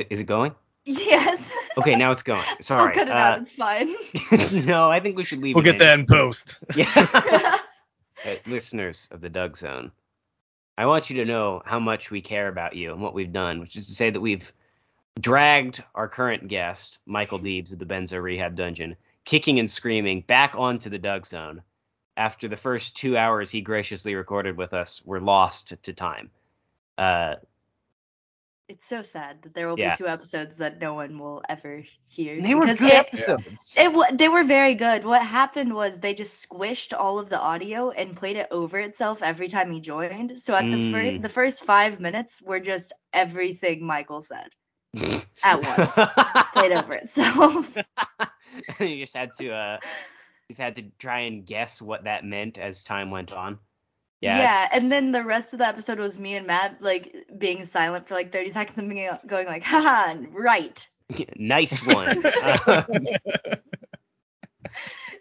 it is it going? Yes. Okay, now it's going. Sorry. I'll cut it uh, out. It's fine. no, I think we should leave. We'll it get that in post. Yeah. Uh, listeners of the Doug Zone, I want you to know how much we care about you and what we've done, which is to say that we've dragged our current guest, Michael Deebs of the Benzo Rehab Dungeon, kicking and screaming back onto the Doug Zone after the first two hours he graciously recorded with us were lost to time. Uh, it's so sad that there will Yeah. be two episodes that no one will ever hear. they were good it- episodes. It wa they were very good. What happened was they just squished all of the audio and played it over itself every time he joined. So at the Mm. first the first five minutes were just everything Michael said at once played over itself. you just had to uh just had to try and guess what that meant as time went on. Yeah. Yeah, and then the rest of the episode was me and Matt like being silent for like 30 seconds and being, going like, haha, right. nice one. Um,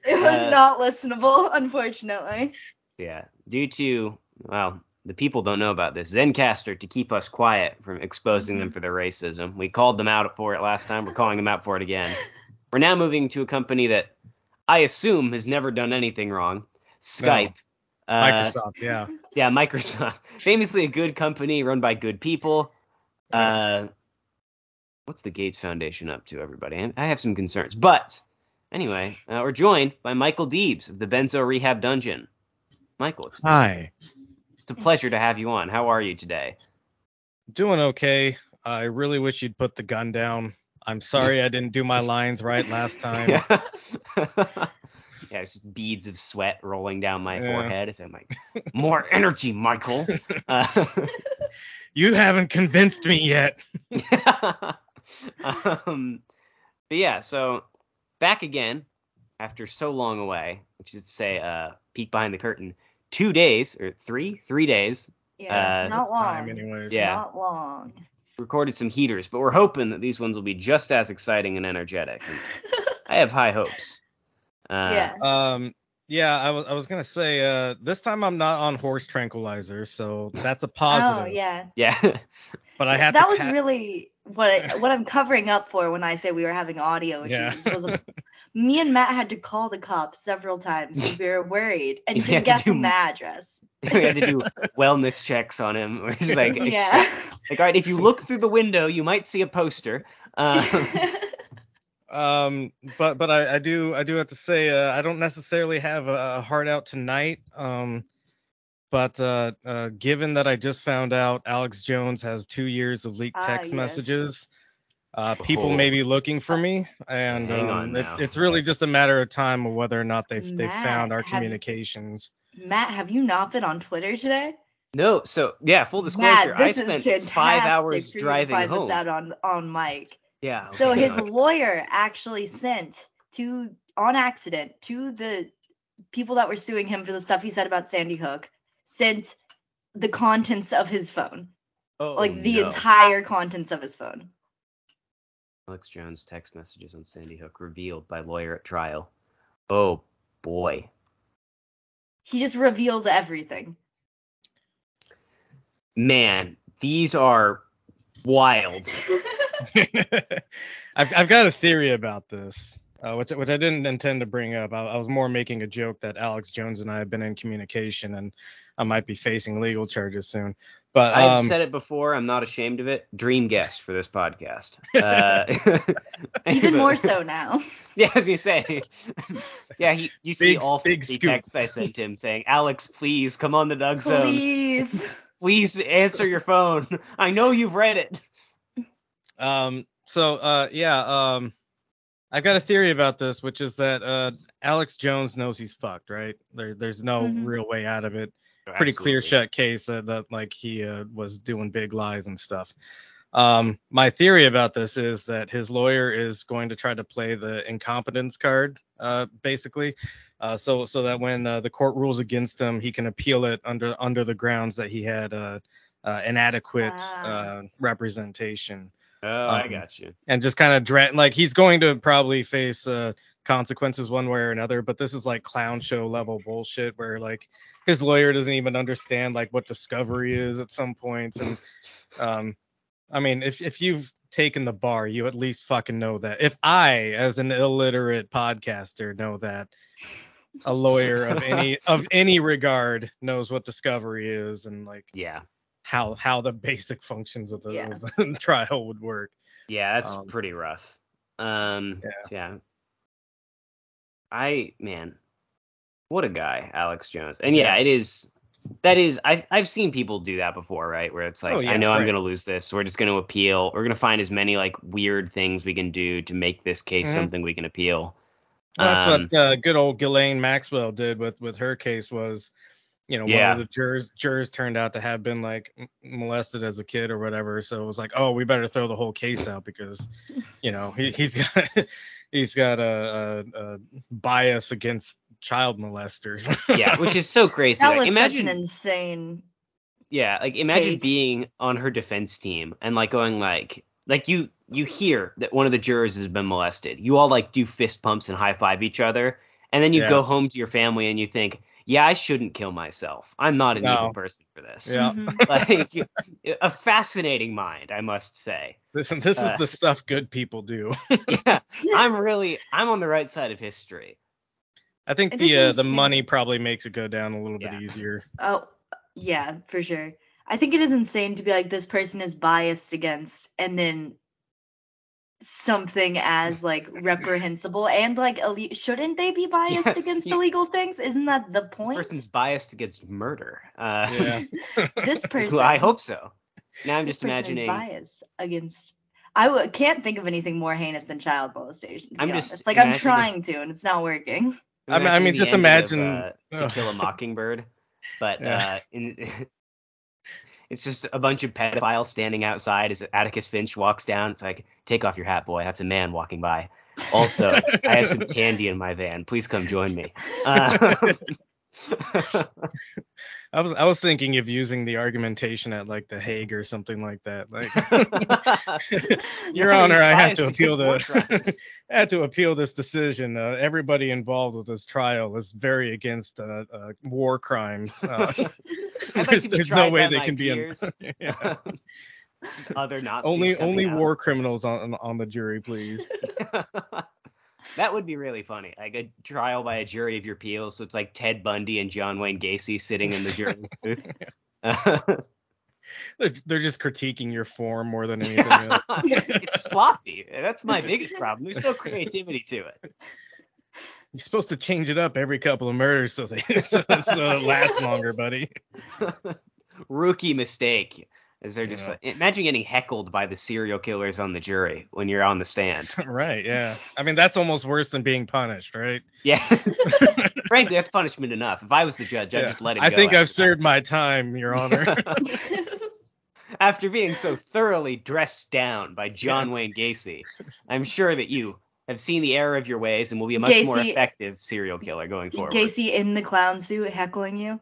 It was Uh, not listenable, unfortunately. yeah. Due to well, the people don't know about this. Zencastr to keep us quiet from exposing them for their racism. We called them out for it last time. We're calling them out for it again. We're now moving to a company that I assume has never done anything wrong. Skype. Uh, Microsoft, yeah. Yeah, Microsoft. Famously a good company run by good people. Uh, what's the Gates Foundation up to, everybody? I- I have some concerns. But anyway, uh, we're joined by Michael Deebs of the Benzo Rehab Dungeon. Michael, it's, Hi. it's a pleasure to have you on. How are you today? Doing okay. I really wish you'd put the gun down. I'm sorry I didn't do my lines right last time. Yeah, it's just beads of sweat rolling down my Yeah. forehead as I'm like, more energy, Michael. Uh, You haven't convinced me yet. um, but yeah, so back again after so long away, which is to say, uh, peek behind the curtain, two days or three, three days. Yeah, Uh, not long. Time, anyways. Yeah. Not long. Recorded some heaters, but we're hoping that these ones will be just as exciting and energetic. And I have high hopes. Uh, yeah. Um. Yeah, I was I was gonna say uh this time I'm not on horse tranquilizer, so that's a positive. Oh yeah. Yeah. But I have that to was ca- really what I, what I'm covering up for when I say we were having audio Yeah. issues. Was a, me and Matt had to call the cops several times because we were worried and You couldn't get do- the address. we had to do wellness checks on him. We're just like, Yeah. like, all right, if you look through the window, you might see a poster. Um, Um, but but I, I do I do have to say uh, I don't necessarily have a, a heart out tonight. Um, but uh, uh, given that I just found out Alex Jones has two years of leaked Ah, text yes. messages, uh, people Oh. may be looking for me, and Hang um, it, it's really just a matter of time of whether or not they've they've found our have- communications. Matt, have you not been on Twitter today? no, so yeah, full disclosure, Matt, I this spent is fantastic five hours for you driving find home. This out on on Mike. Yeah. So his lawyer actually sent to on accident to the people that were suing him for the stuff he said about Sandy Hook, sent the contents of his phone. Oh, like the no. entire contents of his phone. Alex Jones text messages on Sandy Hook revealed by lawyer at trial. Oh boy. He just revealed everything. Man, these are wild. I've I've got a theory about this, uh, which which I didn't intend to bring up. I, I was more making a joke that Alex Jones and I have been in communication, and I might be facing legal charges soon. But I've um, said it before. I'm not ashamed of it. Dream guest for this podcast. Uh, Even but- more so now. Yeah, I was gonna say. yeah, he. You see Big- all big 50 scoop. texts I sent him saying, "Alex, please come on the Doug Zone. Please. Please answer your phone. I know you've read it." Um, so uh, yeah, um, I've got a theory about this, which is that uh, Alex Jones knows he's fucked, right? There, there's no Mhm. real way out of it. Pretty clear Absolutely. shut case that, that like he uh, was doing big lies and stuff. Um, my theory about this is that his lawyer is going to try to play the incompetence card, uh, basically, uh, so so that when uh, the court rules against him, he can appeal it under under the grounds that he had uh, uh, inadequate Ah. uh, representation Oh, I Um, got you. and just kind of like he's going to probably face uh, consequences one way or another, but this is like clown show level bullshit where like his lawyer doesn't even understand like what discovery is at some points and um I mean if if you've taken the bar, you at least fucking know that. If I as an illiterate podcaster know that a lawyer of any of any regard knows what discovery is and like Yeah. How how the basic functions of the, Yeah. of the trial would work. Yeah, that's Um, pretty rough. Um, Yeah. yeah. I man, what a guy, Alex Jones. And yeah, Yeah. it is. That is, I I've seen people do that before, right? Where it's like, Oh, yeah, I know I'm gonna lose this. We're just gonna appeal. We're gonna find as many like weird things we can do to make this case Mhm. something we can appeal. Well, that's Um, what uh, good old Ghislaine Maxwell did with with her case was, you know, Yeah. one of the jurors jurors turned out to have been like molested as a kid or whatever. So it was like, oh, we better throw the whole case out because, you know, he, he's got he's got a, a, a bias against child molesters. yeah, which is so crazy. That like, was imagine, such an insane. Yeah, like imagine take. being on her defense team and like going like like you you hear that one of the jurors has been molested. You all like do fist pumps and high five each other, and then you Yeah. go home to your family and you think, yeah, I shouldn't kill myself. I'm not an No. evil person for this. Yeah. Mhm. Like a fascinating mind, I must say. Listen, this Uh, is the stuff good people do. Yeah, I'm really I'm on the right side of history. I think It the uh, the money probably makes it go down a little Yeah. bit easier. Oh, yeah, for sure. I think it is insane to be like this person is biased against, and then something as like reprehensible and like ille- shouldn't they be biased Yeah, against you- illegal things? Isn't that the This point? person's biased against murder. Uh, Yeah. this person. well, I hope so. Now I'm just person is imagining. biased against. I w- can't think of anything more heinous than child molestation. I'm honest. just like I'm trying to, and it's not working. I mean- I mean, just ending of, imagine- uh, To Kill a Mockingbird, but Yeah. uh, in, it's just a bunch of pedophiles standing outside as Atticus Finch walks down. It's like, take off your hat, boy. That's a man walking by. Also, I have some candy in my van. Please come join me. Uh, I was I was thinking of using the argumentation at like the Hague or something like that. Like, Your No, Honor, I have to appeal to. I had to appeal this decision. Uh, everybody involved with this trial is very against uh, uh, war crimes. Uh, there's there's no way they can be in, Other Nazis only only out. war criminals on on the jury, please. That would be really funny. Like a trial by a jury of your peers. So it's like Ted Bundy and John Wayne Gacy sitting in the jury's booth. They're, they're just critiquing your form more than anything else. it's sloppy. That's my biggest problem. There's no creativity to it. You're supposed to change it up every couple of murders so they so, so it lasts longer, buddy. Rookie mistake. Is they're just Yeah. like, imagine getting heckled by the serial killers on the jury when you're on the stand. right? Yeah. I mean, that's almost worse than being punished, right? Yeah. Frankly, that's punishment enough. If I was the judge, I'd just let it I go. I think I've that. served my time, Your Honor. After being so thoroughly dressed down by John Wayne Gacy, I'm sure that you have seen the error of your ways and will be a much more effective serial killer going forward. Gacy in the clown suit heckling you.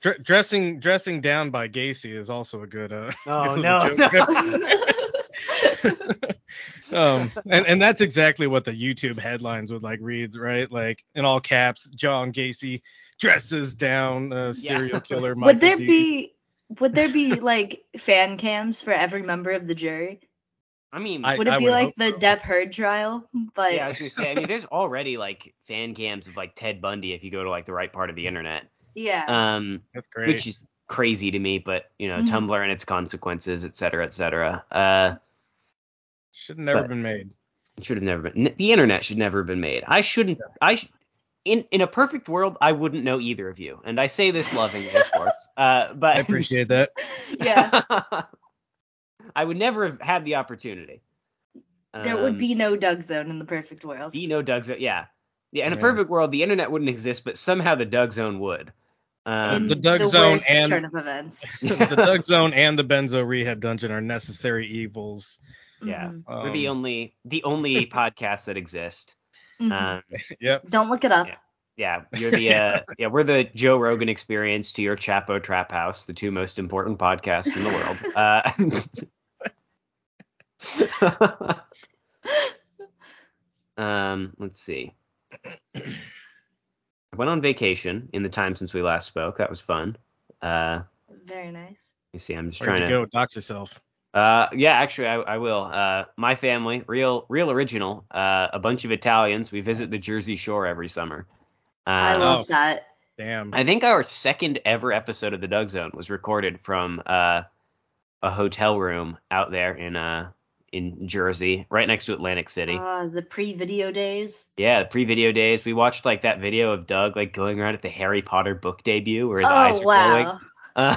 Dr- dressing dressing down by Gacy is also a good. Uh, Oh, good no, joke. um, and and that's exactly what the YouTube headlines would like read, right? Like in all caps, John Gacy dresses down uh, serial killer. Michael would there D. be would there be like fan cams for every member of the jury? I mean, I- Would it be would like the so. Depp Heard trial? But yeah, I was gonna say. I mean, there's already like fan cams of like Ted Bundy if you go to like the right part of the internet. Yeah. Um, That's great. which is crazy to me, but you know, Mhm. Tumblr and its consequences, et cetera, et cetera. Uh, Should have never been made. should have never been. The internet should never have been made. I shouldn't. I. Sh- in, in a perfect world, I wouldn't know either of you, and I say this lovingly, of course. Uh, but I appreciate that. yeah. I would never have had the opportunity. There would Um, be no Doug Zone in the perfect world. the no Doug Zone. Yeah, yeah. In a perfect world, the internet wouldn't exist, but somehow the Doug Zone would. Um, the Doug Zone and- turn of events. the Doug Zone and the Benzo Rehab Dungeon are necessary evils. Yeah. Mhm. we're the Um, only the only podcast that exist. Mhm. Um, Yep. Don't look it up. yeah. yeah, you're the uh, yeah, we're the Joe Rogan experience to your Chapo Trap House, the two most important podcasts in the world. Uh, Um, let's see. I went on vacation in the time since we last spoke. That was fun. Uh, Very nice. you see, I'm just Where'd trying you to. go? Dox yourself. Uh, yeah, actually, I, I will. Uh, my family, real, real original. Uh, a bunch of Italians. We visit the Jersey Shore every summer. Uh, I love Oh. that. Damn. I think our second ever episode of the Doug Zone was recorded from uh, a hotel room out there in uh in Jersey, right next to Atlantic City. Uh, the pre-video days. yeah, the pre-video days. We watched like that video of Doug like going around at the Harry Potter book debut where his oh eyes glowing. wow.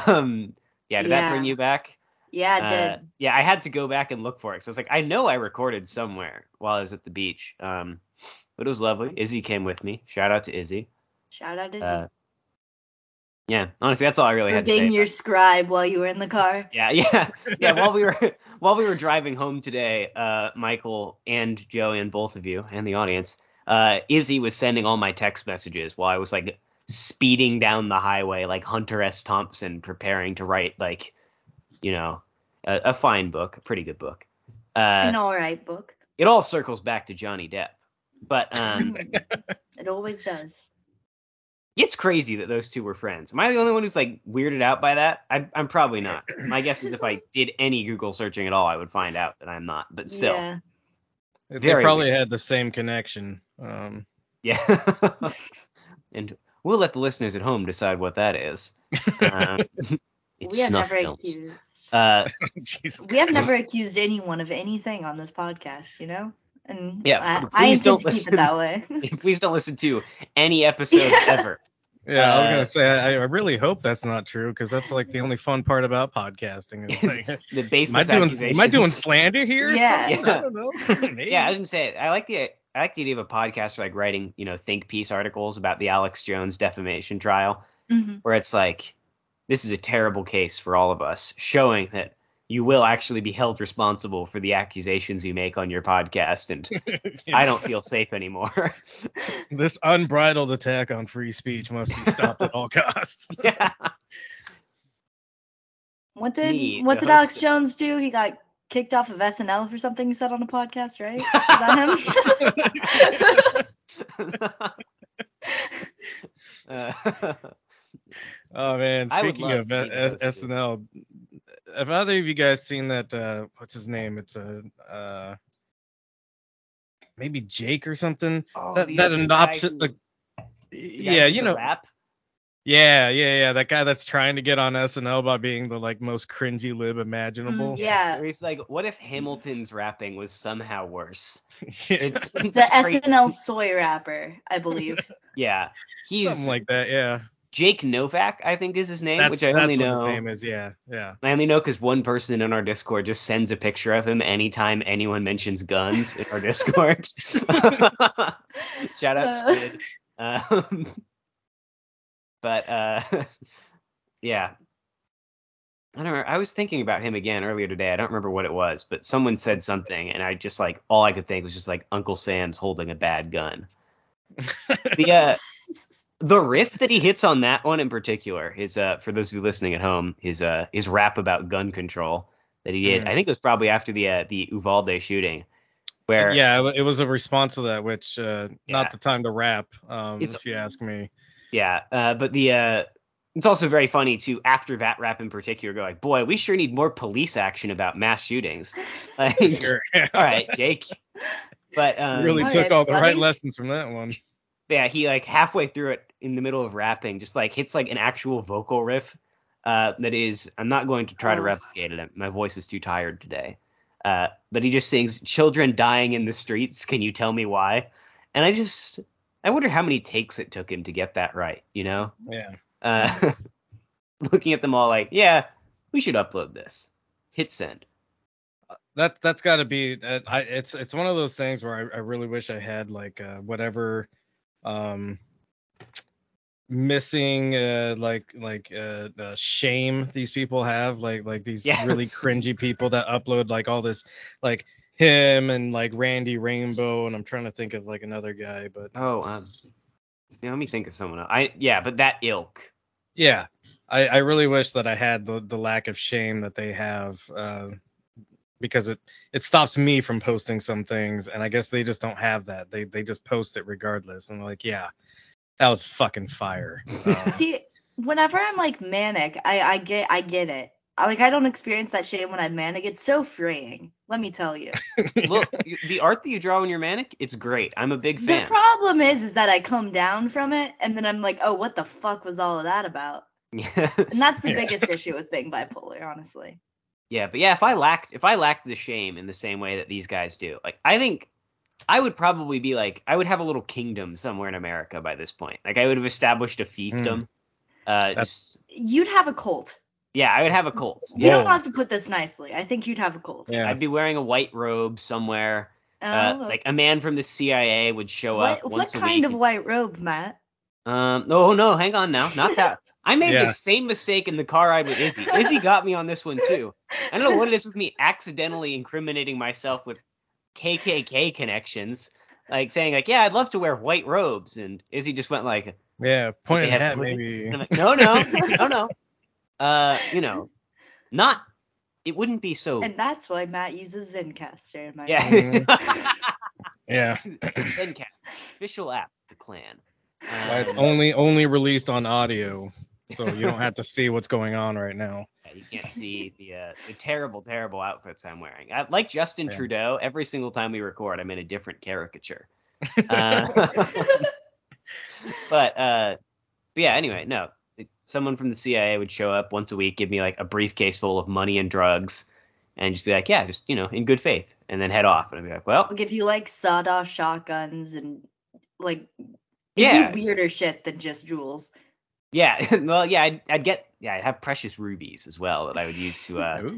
Um, yeah, did that bring you back? Yeah, it Uh, did. yeah, I had to go back and look for it. So I was like, I know I recorded somewhere while I was at the beach. Um, but it was lovely. Izzy came with me. Shout out to Izzy. Shout out to Uh, yeah, honestly, that's all I really for had to say. being your about- scribe while you were in the car. Yeah, yeah, yeah. while we were while we were driving home today, uh, Michael and Joey and both of you and the audience, uh, Izzy was sending all my text messages while I was like speeding down the highway like Hunter S. Thompson, preparing to write like, you know, a, a fine book, a pretty good book. Uh, An all right book. it all circles back to Johnny Depp, but um, it always does. It's crazy that those two were friends. Am I the only one who's like weirded out by that? I, I'm probably not. My guess is if I did any Google searching at all, I would find out that I'm not. But still, Yeah. They probably weird. had the same connection. Um, yeah. and we'll let the listeners at home decide what that is. Uh, it's we have never films. accused. Uh, Jesus. we have never accused anyone of anything on this podcast, you know? And Yeah, I, I please intend don't listen. that way. please don't listen to any episodes Yeah. ever. Yeah, I was Uh, gonna say I, I really hope that's not true because that's like the only fun part about podcasting. Is like, The baseless am I doing am I doing slander here? or Yeah. something? Yeah. I don't know. Maybe. Yeah, I was gonna say I like the I like the idea of a podcast like writing you know think piece articles about the Alex Jones defamation trial. hmm where it's like this is a terrible case for all of us, showing that you will actually be held responsible for the accusations you make on your podcast, and I don't feel safe anymore. this unbridled attack on free speech must be stopped at all costs. yeah. What did Me, what did Alex host- Jones do? He got kicked off of SNL for something he said on a podcast, right? Is that him? Uh, Oh man, speaking of to be the host S- SNL, have either of you guys seen that? Uh, what's his name? It's a uh, maybe Jake or something. oh, that the that other an option. who- Like, the yeah, you know. rap? Yeah, yeah, yeah. That guy that's trying to get on SNL by being the like most cringy lib imaginable. Mm, yeah. Where he's like, what if Hamilton's rapping was somehow worse? Yeah, It's the it's crazy. SNL soy rapper, I believe. Yeah, he's something like that. Yeah, Jake Novak, I think is his name, that's, which I that's only what know. his name is. Yeah, yeah. I only know because one person in our Discord just sends a picture of him anytime anyone mentions guns in our Discord. Shout out Uh. Squid. Um, but uh, yeah, I don't. Know, I was thinking about him again earlier today. I don't remember what it was, but someone said something, and I just like all I could think was just like Uncle Sam's holding a bad gun. The uh, the riff that he hits on that one in particular is uh for those of you listening at home his uh his rap about gun control that he did Mhm. i think it was probably after the uh, the uvalde shooting where yeah, it- it was a response to that, which uh, Yeah. not the time to rap, um, It's- if you ask me. yeah uh but the uh it's also very funny to after that rap in particular go like boy we sure need more police action about mass shootings like, Sure. all right jake but um really took all the right lessons from that one. Yeah, he like halfway through it in the middle of rapping, just like hits like an actual vocal riff. Uh, that is, I'm not going to try to Oh. replicate it. My voice is too tired today. Uh, but he just sings, "Children dying in the streets. Can you tell me why?" And I just, I wonder how many takes it took him to get that right. You know, Yeah. uh, looking at them all like, yeah, we should upload this. Hit send. that that's got to be uh, I, it's it's one of those things where I, I really wish I had like uh, whatever um missing uh like like uh, uh shame these people have like like these Yeah. really cringy people that upload like all this like him and like Randy Rainbow and I'm trying to think of like another guy but Oh, um, yeah, let me think of someone else. I yeah, but that ilk. yeah I I really wish that I had the the lack of shame that they have uh because it it stops me from posting some things, and I guess they just don't have that. They they just post it regardless, and like, yeah, that was fucking fire. Um, See, whenever I'm like manic, I I get I get it. Like I don't experience that shame when I'm manic. It's so freeing. Let me tell you. Look, the art that you draw when you're manic, it's great. I'm a big fan. The problem is, is that I come down from it, and then I'm like, oh, what the fuck was all of that about? And that's the Yeah. biggest issue with being bipolar, honestly. Yeah, but yeah, if I lacked if I lacked the shame in the same way that these guys do, like I think I would probably be like I would have a little kingdom somewhere in America by this point. Like I would have established a fiefdom. Uh, That's- just- You'd have a cult. yeah, I would have a cult. You don't have to put this nicely. I think you'd have a cult. Yeah. I'd be wearing a white robe somewhere. Oh, Uh, like a man from the CIA would show up what, what once a kind week. of white robe, Matt? Um, Oh no, hang on now, not that. I made Yeah. the same mistake in the car ride with Izzy. Izzy got me on this one too. I don't know what it is with me accidentally incriminating myself with KKK connections, like saying like, yeah, I'd love to wear white robes, and Izzy just went like, yeah, point at hat hoods? maybe. And I'm like, no, no, no, no. Uh, you know, not. It wouldn't be so. And that's why Matt uses Zencastr. Am I yeah. Yeah. Zencast, official app, the clan. Why it's Um, only only released on audio, so you don't have to see what's going on right now. Yeah, you can't see the uh, the terrible, terrible outfits I'm wearing. I, like Justin Yeah. Trudeau, every single time we record, I'm in a different caricature. Uh, but uh, but yeah. Anyway, no. Someone from the CIA would show up once a week, give me like a briefcase full of money and drugs, and just be like, yeah, just you know, in good faith, and then head off. And I'd be like, well, I'll give you like sawdust shotguns and like Yeah. it'd weirder shit than just jewels. Yeah, well, yeah, I'd, I'd get, yeah, I'd have precious rubies as well that I would use to uh,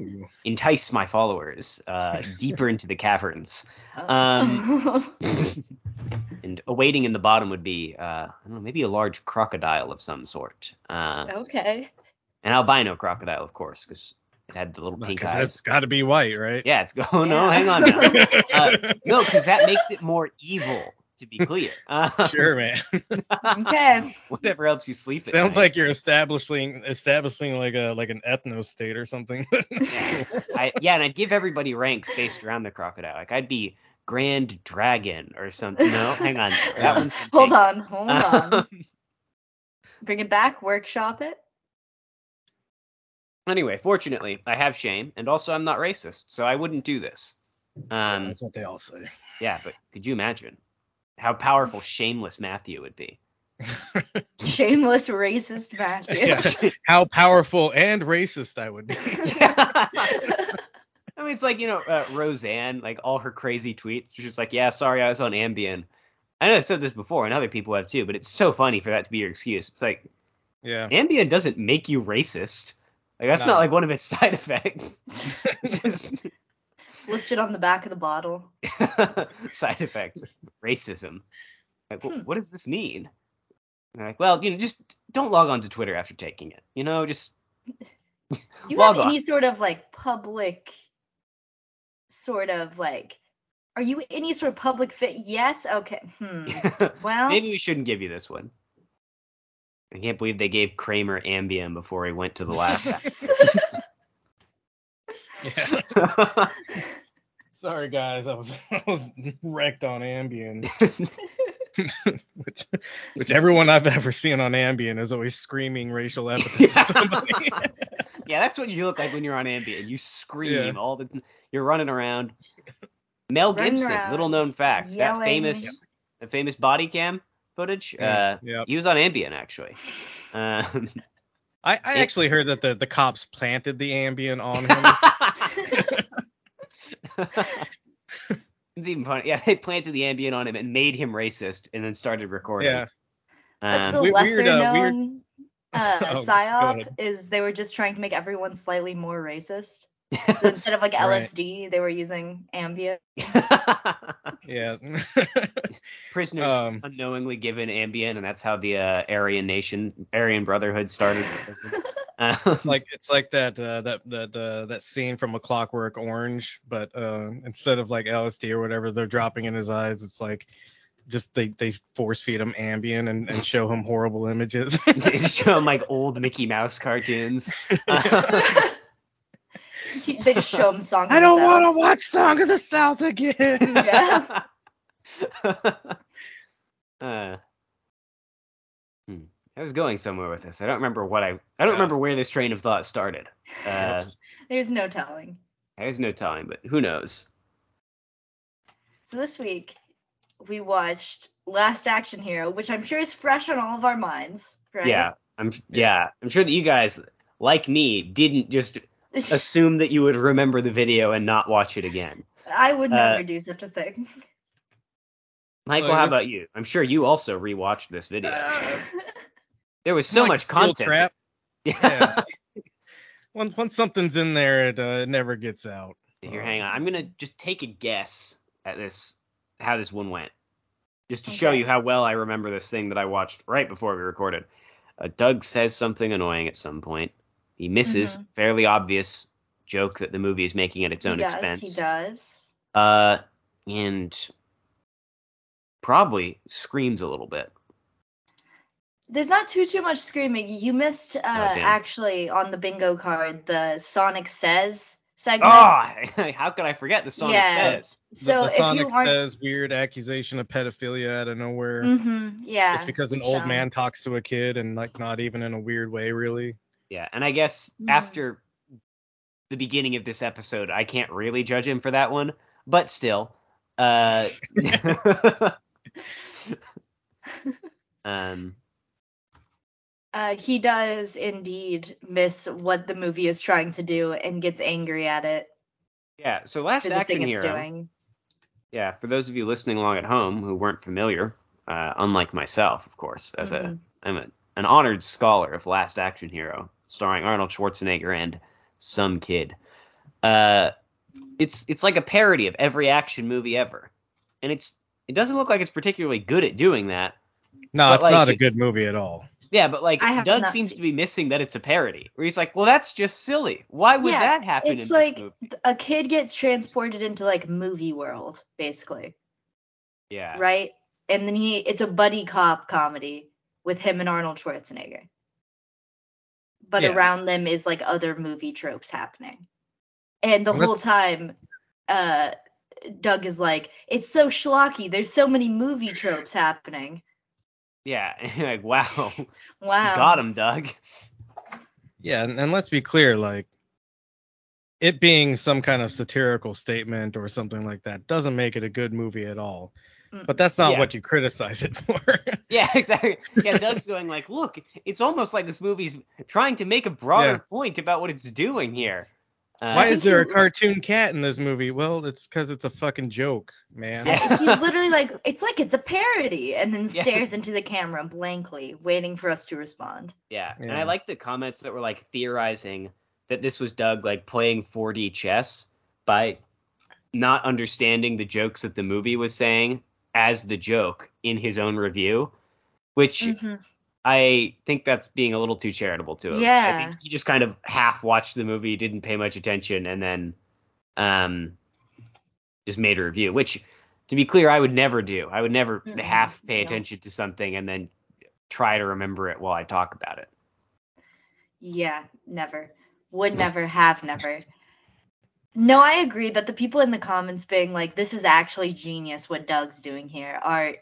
entice my followers uh, deeper into the caverns. Oh. Um, and awaiting in the bottom would be, uh, I don't know, maybe a large crocodile of some sort. Uh, okay. An albino crocodile, of course, because it had the little pink Because eyes. it's got to be white, right? Yeah, it's going. No, Yeah. hang on now. Uh, no, because that makes it more evil. To be clear, uh, Sure, man. Okay. whatever helps you sleep. at Sounds night. like you're establishing establishing like a like an ethno state or something. I, yeah, and I'd give everybody ranks based around the crocodile. Like I'd be Grand Dragon or something. No, hang on. That one's Hold taken. on. Hold on. Um, Bring it back. Workshop it. anyway, fortunately, I have shame, and also I'm not racist, so I wouldn't do this. Um, That's what they all say. yeah, but could you imagine how powerful shameless Matthew would be? Shameless racist Matthew. Yeah. How powerful and racist I would be. I mean, it's like you know uh, Roseanne, like all her crazy tweets. She's like, "Yeah, sorry, I was on Ambien." I know I said this before, and other people have too, but it's so funny for that to be your excuse. It's like Yeah. Ambien doesn't make you racist. Like that's No. not like one of its side effects. Just Listed on the back of the bottle. side effects, racism. Like, Hmm. what does this mean? And they're like, well, you know, just don't log on to Twitter after taking it. You know, just Do you have on. any sort of like public sort of like are you any sort of public fit? Yes. Okay. Hmm. Well, maybe we shouldn't give you this one. I can't believe they gave Kramer Ambien before he went to the lab. Yeah. Sorry guys, I was I was wrecked on Ambien, which which everyone I've ever seen on Ambien is always screaming racial epithets at somebody. yeah, that's what you look like when you're on Ambien. You scream Yeah. all the you're running around. Mel Gibson, around, little known fact, that yelling. famous the famous body cam footage. Uh, yeah. he was on Ambien actually. Um, I, I It- actually heard that the, the cops planted the Ambien on him. it's even funny. Yeah, they planted the Ambien on him and made him racist, and then started recording. yeah. that's Um, the we- lesser weird, uh, weird- known uh, Oh, psyop ahead. is they were just trying to make everyone slightly more racist. So instead of like Right. LSD, they were using Ambien. Yeah. Prisoners Um, unknowingly given Ambien, and that's how the uh, Aryan Nation, Aryan Brotherhood started. Um, like it's like that uh, that that uh, that scene from A Clockwork Orange, but uh, instead of like LSD or whatever they're dropping in his eyes, it's like just they they force feed him Ambien and, and show him horrible images. show him like old Mickey Mouse cartoons. He- they just show him song. I don't want to watch Song of the South again. Yeah. uh, hmm. I was going somewhere with this. I don't remember what I. I don't Yeah. remember where this train of thought started. Uh, There's no telling. there's no telling, but who knows? So this week we watched Last Action Hero, which I'm sure is fresh on all of our minds, right? Yeah, I'm. Yeah, I'm sure that you guys, like me, didn't just assume that you would remember the video and not watch it again. I would uh, never do such a thing. Michael, Well, how about you? I'm sure you also rewatched this video. Uh, there was so like much content. trap. Yeah. Yeah. once once something's in there, it uh, it never gets out. Here, hang on. I'm gonna just take a guess at this, how this one went, just to show you how well I remember this thing that I watched right before we recorded. Uh, Doug says something annoying at some point. He misses Mhm. fairly obvious joke that the movie is making at its he own does. expense. He does. Uh, and probably screams a little bit. There's not too too much screaming. You missed uh, damn. actually on the bingo card the Sonic Says segment. Oh, how could I forget the Sonic Yeah. says? The- so the, if Sonic you aren't, says weird accusation of pedophilia out of nowhere. hmm yeah, Just because an old man talks to a kid and like not even in a weird way really. Yeah, and I guess Mhm. after the beginning of this episode, I can't really judge him for that one, but still. Uh, um, Uh, he does indeed miss what the movie is trying to do and gets angry at it yeah, so Last Action Hero. doing. Yeah, for those of you listening along at home who weren't familiar, uh, unlike myself, of course, as Mhm. a I'm a, an honored scholar of Last Action Hero, starring Arnold Schwarzenegger and some kid. Uh, it's it's like a parody of every action movie ever, and it's it doesn't look like it's particularly good at doing that. No, it's like, not a good movie at all. Yeah, but like I have Doug seems seen- to be missing that it's a parody. Where he's like, well, that's just silly. Why would Yeah, that happen It's in like this movie? Yeah, it's like a kid gets transported into like movie world, basically, Yeah. right? And then he it's a buddy cop comedy with him and Arnold Schwarzenegger. But Yeah. around them is like other movie tropes happening. And the Well, whole time uh Doug is like, it's so schlocky. There's so many movie tropes happening. Yeah. And like, wow, Wow. got him, Doug. Yeah, and, and let's be clear, like it being some kind of satirical statement or something like that doesn't make it a good movie at all. But that's not Yeah. what you criticize it for. Yeah, exactly. Yeah, Doug's going like, look, it's almost like this movie's trying to make a broader Yeah. point about what it's doing here. Uh, Why is there a cartoon cat in this movie? Well, it's because it's a fucking joke, man. Yeah. he literally like it's like it's a parody and then Yeah. stares into the camera blankly waiting for us to respond Yeah, and I like the comments that were like theorizing that this was Doug like playing 4D chess by not understanding the jokes that the movie was saying as the joke in his own review, which Mm-hmm. I think that's being a little too charitable to him. Yeah. I think he just kind of half watched the movie, didn't pay much attention, and then um just made a review. Which, to be clear, I would never do. I would never Mm-mm, half pay no. attention to something and then try to remember it while I talk about it. yeah never would never have never no i agree that the people in the comments being like this is actually genius what doug's doing here are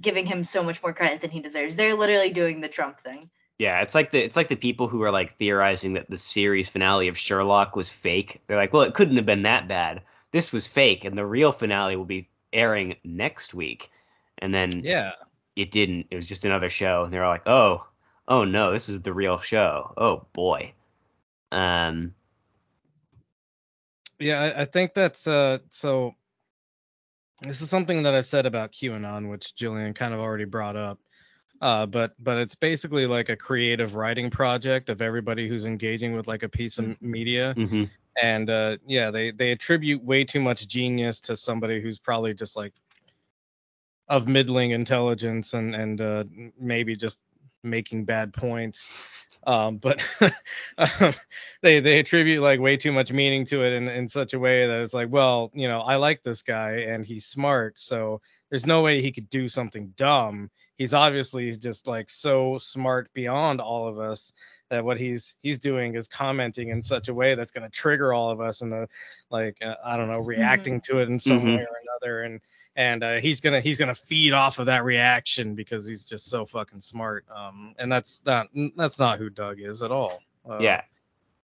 giving him so much more credit than he deserves they're literally doing the trump thing Yeah, it's like the it's like the people who are like theorizing that the series finale of Sherlock was fake. They're like, well, it couldn't have been that bad. This was fake, and the real finale will be airing next week. And then Yeah. it didn't. It was just another show, and they're like, oh, oh no, this is the real show. Oh boy. Um. Yeah, I, I think that's uh so this is something that I've said about QAnon, which Jillian kind of already brought up. Uh, but but it's basically like a creative writing project of everybody who's engaging with like a piece of media. mhm. And uh, yeah, they they attribute way too much genius to somebody who's probably just like of middling intelligence and and uh, maybe just making bad points. Um, but um, they they attribute like way too much meaning to it in in such a way that it's like, well, you know, I like this guy and he's smart, so there's no way he could do something dumb. He's obviously just like so smart beyond all of us that what he's he's doing is commenting in such a way that's going to trigger all of us and the like uh, I don't know reacting to it in some Mhm. way or another and and uh, he's gonna he's gonna feed off of that reaction because he's just so fucking smart um and that's not that's not who Doug is at all uh, Yeah.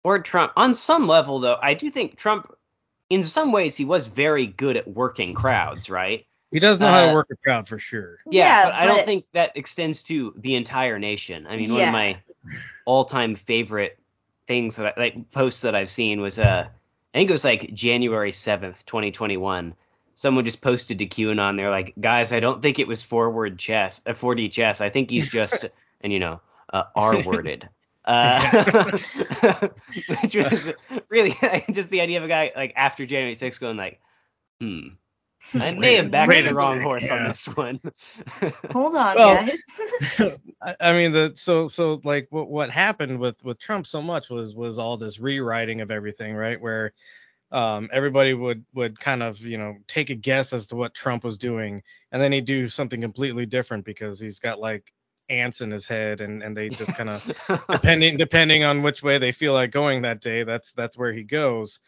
Or Trump. On some level, though, I do think Trump, in some ways, he was very good at working crowds, right? He does know how Uh, to work a crowd for sure Yeah, Yeah, but I don't but- think that extends to the entire nation. I mean, one of my all-time favorite things that I, like posts that I've seen was uh, I think it was like January seventh, twenty twenty-one. Someone just posted to QAnon. They're like, guys, I don't think it was forward chess, uh, 4D chess. I think he's just, and you know, uh, R-worded. Uh, which was really just the idea of a guy like after January 6th going like, hmm, I may have backed Wait the wrong sec, horse on this one. Hold on, Well- guys. I, I mean the so so like what what happened with with Trump so much was was all this rewriting of everything right where um everybody would would kind of you know take a guess as to what Trump was doing and then he'd do something completely different because he's got like ants in his head and and they just kind of depending depending on which way they feel like going that day that's that's where he goes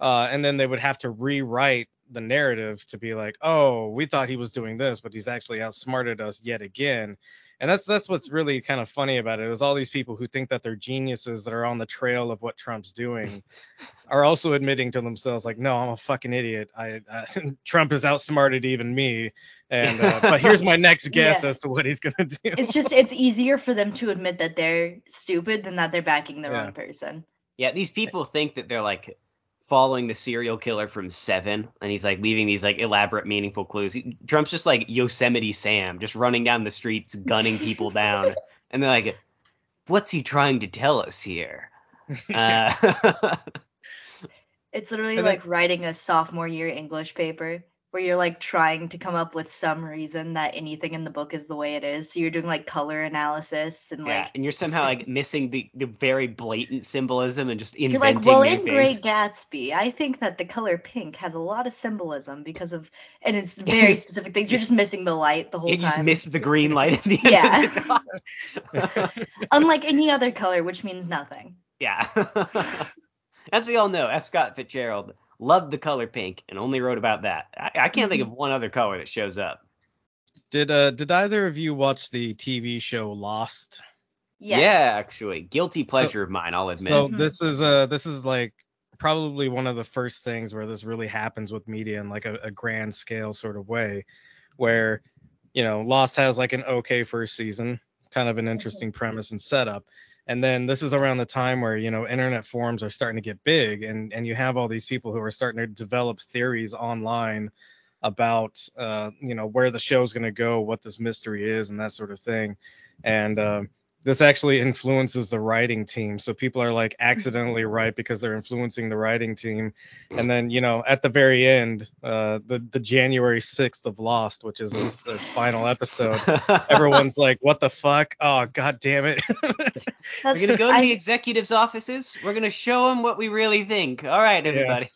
uh, and then they would have to rewrite the narrative to be like oh we thought he was doing this but he's actually outsmarted us yet again and that's that's what's really kind of funny about it is all these people who think that they're geniuses that are on the trail of what trump's doing are also admitting to themselves like no i'm a fucking idiot i, I trump has outsmarted even me and uh, but here's my next guess Yeah. as to what he's gonna do it's just it's easier for them to admit that they're stupid than that they're backing the Yeah. wrong person. Yeah, these people think that they're like following the serial killer from Seven, and he's like leaving these like elaborate, meaningful clues. He, Trump's just like Yosemite Sam, just running down the streets, gunning people down, and they're like, "What's he trying to tell us here?" Uh, It's literally then- like writing a sophomore year English paper where you're like trying to come up with some reason that anything in the book is the way it is. So you're doing like color analysis and yeah, like and you're somehow like missing the the very blatant symbolism and just inventing you're like, well, in things. Great Gatsby, I think that the color pink has a lot of symbolism because of, and it's very specific things. You're just missing the light the whole time. You just miss the green light at the end. Yeah. Unlike any other color, which means nothing. Yeah. As we all know, F. Scott Fitzgerald loved the color pink and only wrote about that. I, I can't think of one other color that shows up. Did uh did either of you watch the TV show Lost? Yes. Yeah, actually. Guilty pleasure of mine, I'll admit. So Mhm. this is uh this is like probably one of the first things where this really happens with media in like a, a grand scale sort of way, where you know Lost has like an okay first season, kind of an interesting premise and setup, and then this is around the time where you know internet forums are starting to get big, and and you have all these people who are starting to develop theories online about uh, you know where the show's going to go, what this mystery is, and that sort of thing. And um, this actually influences the writing team. So people are like accidentally right because they're influencing the writing team. And then you know at the very end, uh, the the January 6th of Lost, which is its, its final episode. Everyone's like, "What the fuck? Oh, god damn it!" We're gonna go to I- the executives' offices. We're gonna show them what we really think. All right, Yeah. everybody.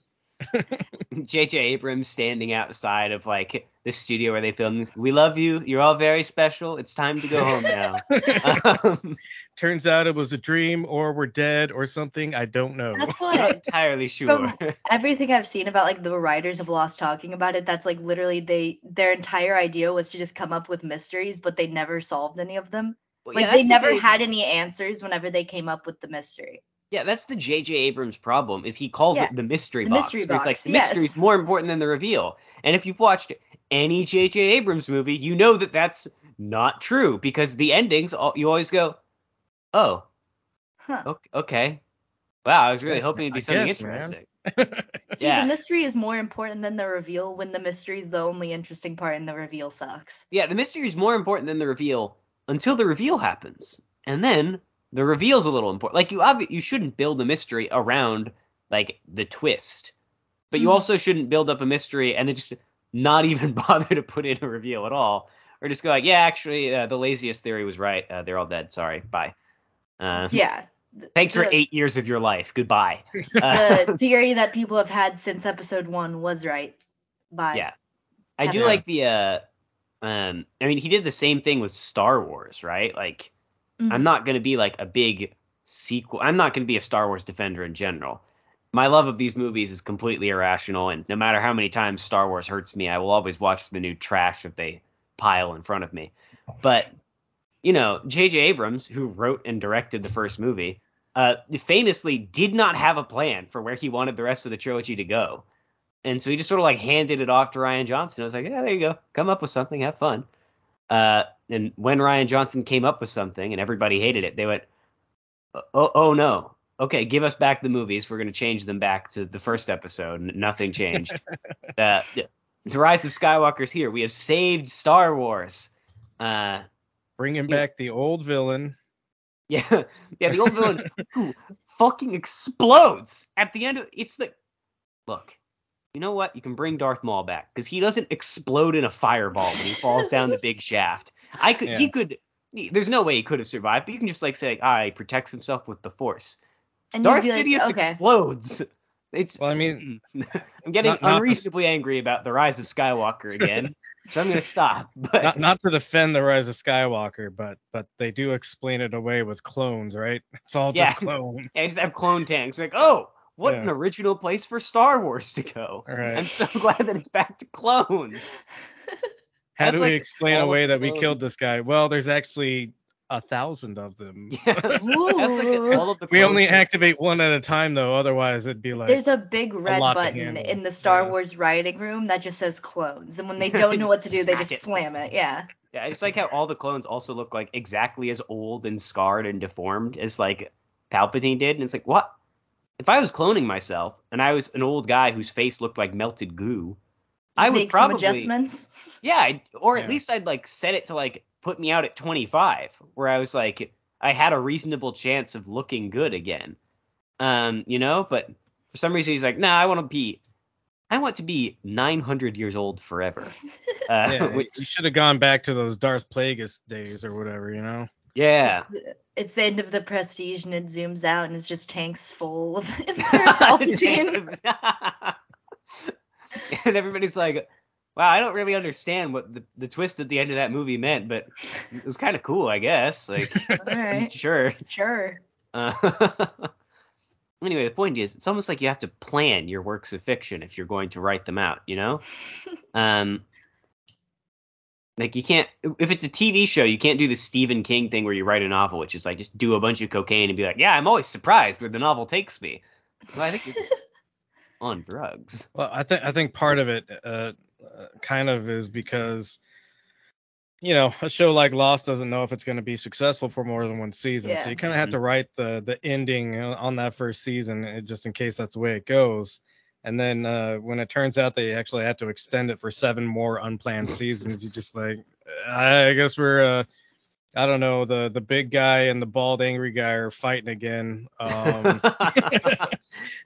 J.J. Abrams standing outside of like the studio where they filmed this. We love you. You're all very special. It's time to go home now. um, Turns out it was a dream, or we're dead, or something. I don't know. That's I'm not entirely sure. From- everything I've seen about like the writers of Lost talking about it, that's like literally they their entire idea was to just come up with mysteries, but they never solved any of them. Well, Like yeah, they never thing. had any answers whenever they came up with the mystery. Yeah, that's the J.J. Abrams problem. Is he calls Yeah, it the mystery the box? mystery where It's like box, the mystery is more important than the reveal. And if you've watched any J.J. Abrams movie, you know that that's not true because the endings, all- you always go, "Oh, Huh. ok- okay, wow, I was really hoping it'd be I something guess, interesting." See, yeah. the mystery is more important than the reveal when the mystery is the only interesting part and the reveal sucks. Yeah, the mystery is more important than the reveal until the reveal happens, and then the reveal's a little important. Like you, obvi- you shouldn't build a mystery around like the twist, but you Mhm. also shouldn't build up a mystery and then just not even bother to put in a reveal at all, or just go like, yeah, actually, uh, the laziest theory was right. Uh, they're all dead. Sorry. Bye. Uh, Yeah. th- Thanks for the- eight years of your life. Goodbye. Uh, The theory that people have had since episode one was right. Bye. Yeah. I do like the uh um I mean he did the same thing with Star Wars, right? Like Mhm. I'm not going to be like a big sequel. I'm not going to be a Star Wars defender in general. My love of these movies is completely irrational, and no matter how many times Star Wars hurts me, I will always watch the new trash that they pile in front of me. But you know, J.J. Abrams, who wrote and directed the first movie, uh, famously did not have a plan for where he wanted the rest of the trilogy to go. And so he just sort of like handed it off to Rian Johnson. I was like, yeah, there you go. Come up with something. Have fun. Uh, and when Rian Johnson came up with something and everybody hated it, they went, oh, oh no. Okay, give us back the movies. We're going to change them back to the first episode. Nothing changed. uh, the Rise of Skywalker's here. We have saved Star Wars. Uh, Bringing back the old villain. Yeah, yeah, the old villain who fucking explodes at the end of it's the look. You know what? You can bring Darth Maul back because he doesn't explode in a fireball when he falls down the big shaft. I could, Yeah. he could. There's no way he could have survived, but you can just like say, ah, he protects himself with the Force. And Darth like, Sidious okay. explodes. It's. Well, I mean, I'm getting not- not to- unreasonably angry about the Rise of Skywalker again, so I'm gonna stop. But not not to defend the Rise of Skywalker, but but they do explain it away with clones, right? It's all just Yeah. clones. I just have clone tanks. Like, oh, what Yeah. an original place for Star Wars to go. Right. I'm so glad that it's back to clones. How That's do like we explain away that we killed this guy? Well, there's actually a thousand of them. Yeah. Like all of the We only activate one at a time though, otherwise it'd be like There's a big red lot to button in the Star Yeah. Wars writing room that just says clones, and when they don't know what to do, they just it. slam it. Yeah. Yeah, it's like how all the clones also look like exactly as old and scarred and deformed as like Palpatine did. And it's like, what? If I was cloning myself and I was an old guy whose face looked like melted goo, I would Make probably some adjustments. Yeah, I'd, or at Yeah. least I'd like set it to like put me out at 25, where I was like I had a reasonable chance of looking good again. Um, you know, but for some reason he's like, nah, I want to be, I want to be 900 years old forever. Uh, yeah, which, you should have gone back to those Darth Plagueis days or whatever, you know. Yeah. It's the, it's the end of the Prestige, and it zooms out, and it's just tanks full of Palpatine. and everybody's like, wow, I don't really understand what the, the twist at the end of that movie meant, but it was kind of cool, I guess. Like, right, sure. sure. Uh, anyway, the point is, it's almost like you have to plan your works of fiction if you're going to write them out, you know? um, like you can't, if it's a TV show, you can't do the Stephen King thing where you write a novel, which is like just do a bunch of cocaine and be like, yeah, I'm always surprised where the novel takes me. Well, I think you're on drugs. Well, I think I think part of it uh, uh, kind of is because you know a show like Lost doesn't know if it's going to be successful for more than one season, so you kind of have to write the the ending uh, on that first season uh, just in case that's the way it goes. And then uh, when it turns out they actually have to extend it for seven more unplanned seasons, you just like, I guess we're uh, I don't know the the big guy and the bald angry guy are fighting again. Um, uh,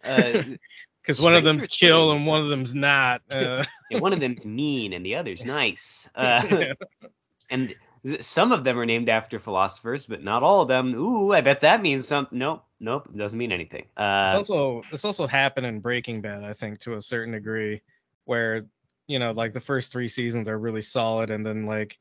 because one of them's chill and one of them's not. Uh, yeah, one of them's mean and the other's nice. Uh, and some of them are named after philosophers, but not all of them. Ooh, I bet that means something. Nope, nope, it doesn't mean anything. It's Uh, also this also happened in Breaking Bad, I think, to a certain degree, where you know, like the first three seasons are really solid, and then like,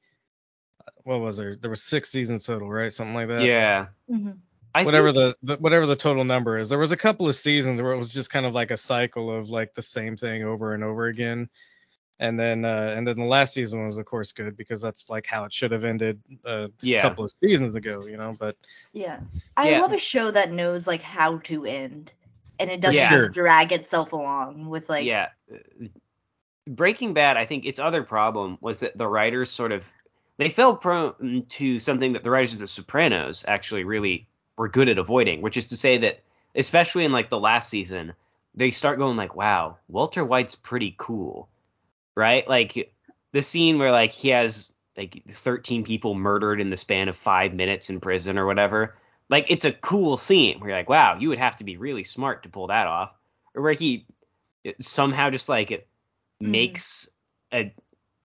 what was there? There was six seasons total, right? Something like that. yeah, Mhm. I Whatever think- the, the whatever the total number is, there was a couple of seasons where it was just kind of like a cycle of like the same thing over and over again, and then uh, and then the last season was of course good because that's like how it should have ended uh, Yeah. a couple of seasons ago, you know. But Yeah. I Yeah. love a show that knows like how to end and it doesn't Yeah. Just drag itself along with like yeah. Breaking Bad, I think its other problem was that the writers sort of they fell prone to something that the writers of The Sopranos actually really were good at avoiding, which is to say that especially in like the last season, they start going like, "Wow, Walter White's pretty cool," right? Like the scene where like he has like 13 people murdered in the span of five minutes in prison or whatever. Like it's a cool scene where you're like, "Wow, you would have to be really smart to pull that off," or where he somehow just like it Mhm. makes a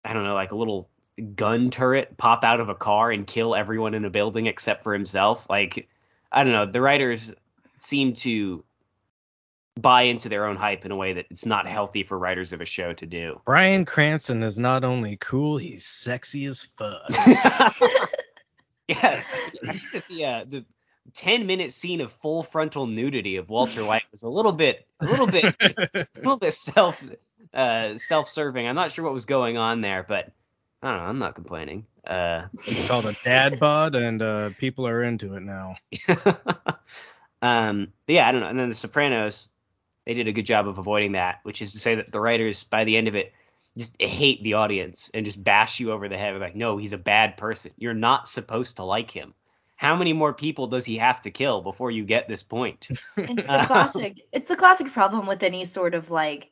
I don't know like a little gun turret pop out of a car and kill everyone in a building except for himself. Like I don't know, the writers seem to buy into their own hype in a way that it's not healthy for writers of a show to do. Bryan Cranston is not only cool, he's sexy as fuck. yeah, I think that the uh, the 10 minute scene of full frontal nudity of Walter White was a little bit a little bit a little bit self uh self-serving. I'm not sure what was going on there, but I don't know, I'm not complaining. Uh It's called a dad bod, and uh, people are into it now. um but yeah, I don't know. And then the Sopranos, they did a good job of avoiding that, which is to say that the writers by the end of it just hate the audience and just bash you over the head with like, no, he's a bad person. You're not supposed to like him. How many more people does he have to kill before you get this point? It's the classic. it's the classic problem with any sort of like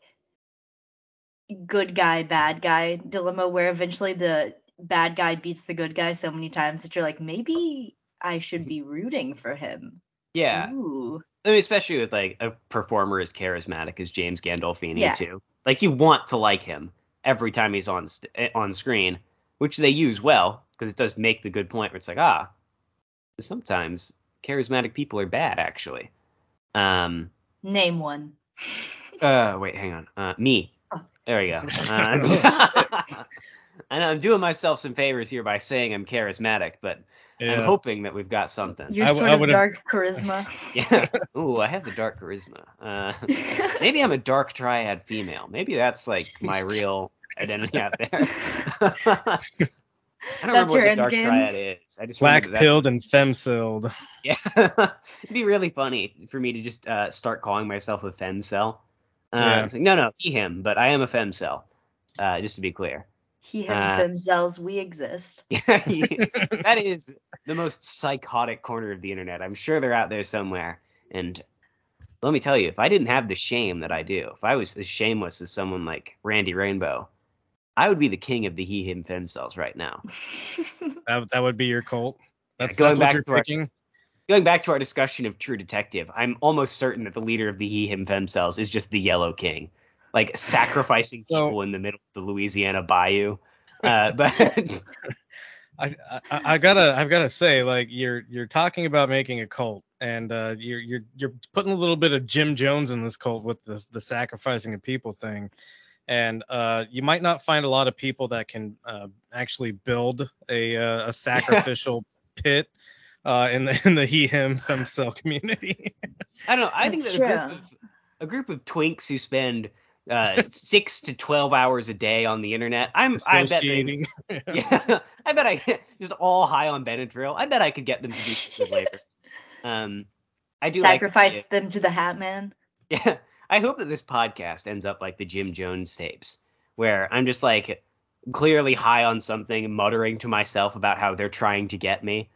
good guy, bad guy dilemma, where eventually the bad guy beats the good guy so many times that you're like, maybe I should mm-hmm. be rooting for him. Yeah. Ooh. I mean, especially with like a performer as charismatic as James Gandolfini Yeah. too. Like you want to like him every time he's on st- eh, on screen, which they use well because it does make the good point where it's like ah, sometimes charismatic people are bad actually. Um. Name one. Uh. Wait. Hang on. Uh. Me. Oh. There we go. Uh, I know I'm doing myself some favors here by saying I'm charismatic, but I'm hoping that we've got something. Your I w- sort I of dark charisma. Yeah. Ooh, I have the dark charisma. Uh, maybe I'm a dark triad female. Maybe that's like my real identity out there. I don't That's remember what your the end dark game? triad is. I just Black remember pilled and femcilled. Yeah. It'd be really funny for me to just uh, start calling myself a femcel. Uh, Yeah. like, no, no, he, him, but I am a femcel. Uh, just to be clear. He him Uh, themselves. We exist. that is the most psychotic corner of the internet. I'm sure they're out there somewhere. And let me tell you, if I didn't have the shame that I do, if I was as shameless as someone like Randy Rainbow, I would be the king of the he him femcels right now. That, that would be your cult. That's, going that's back what you're to our- Going back to our discussion of True Detective, I'm almost certain that the leader of the he him femcels is just the Yellow King, like sacrificing So- people in the middle of the Louisiana bayou. Uh, but I, I I gotta I've gotta say like you're you're talking about making a cult and uh, you're you're you're putting a little bit of Jim Jones in this cult with this the sacrificing of people thing, and uh, you might not find a lot of people that can uh, actually build a uh, a sacrificial pit uh, in the in the he him femcel community. I don't know. I think That's that a group, of, a group of twinks who spend uh, six to twelve hours a day on the internet, I'm I bet they, Associating. yeah, I bet I just all high on Benadryl. I bet I could get them to do something later. Um, I do Sacrifice idea- them to the Hat Man. Yeah, I hope that this podcast ends up like the Jim Jones tapes, where I'm just like clearly high on something, muttering to myself about how they're trying to get me.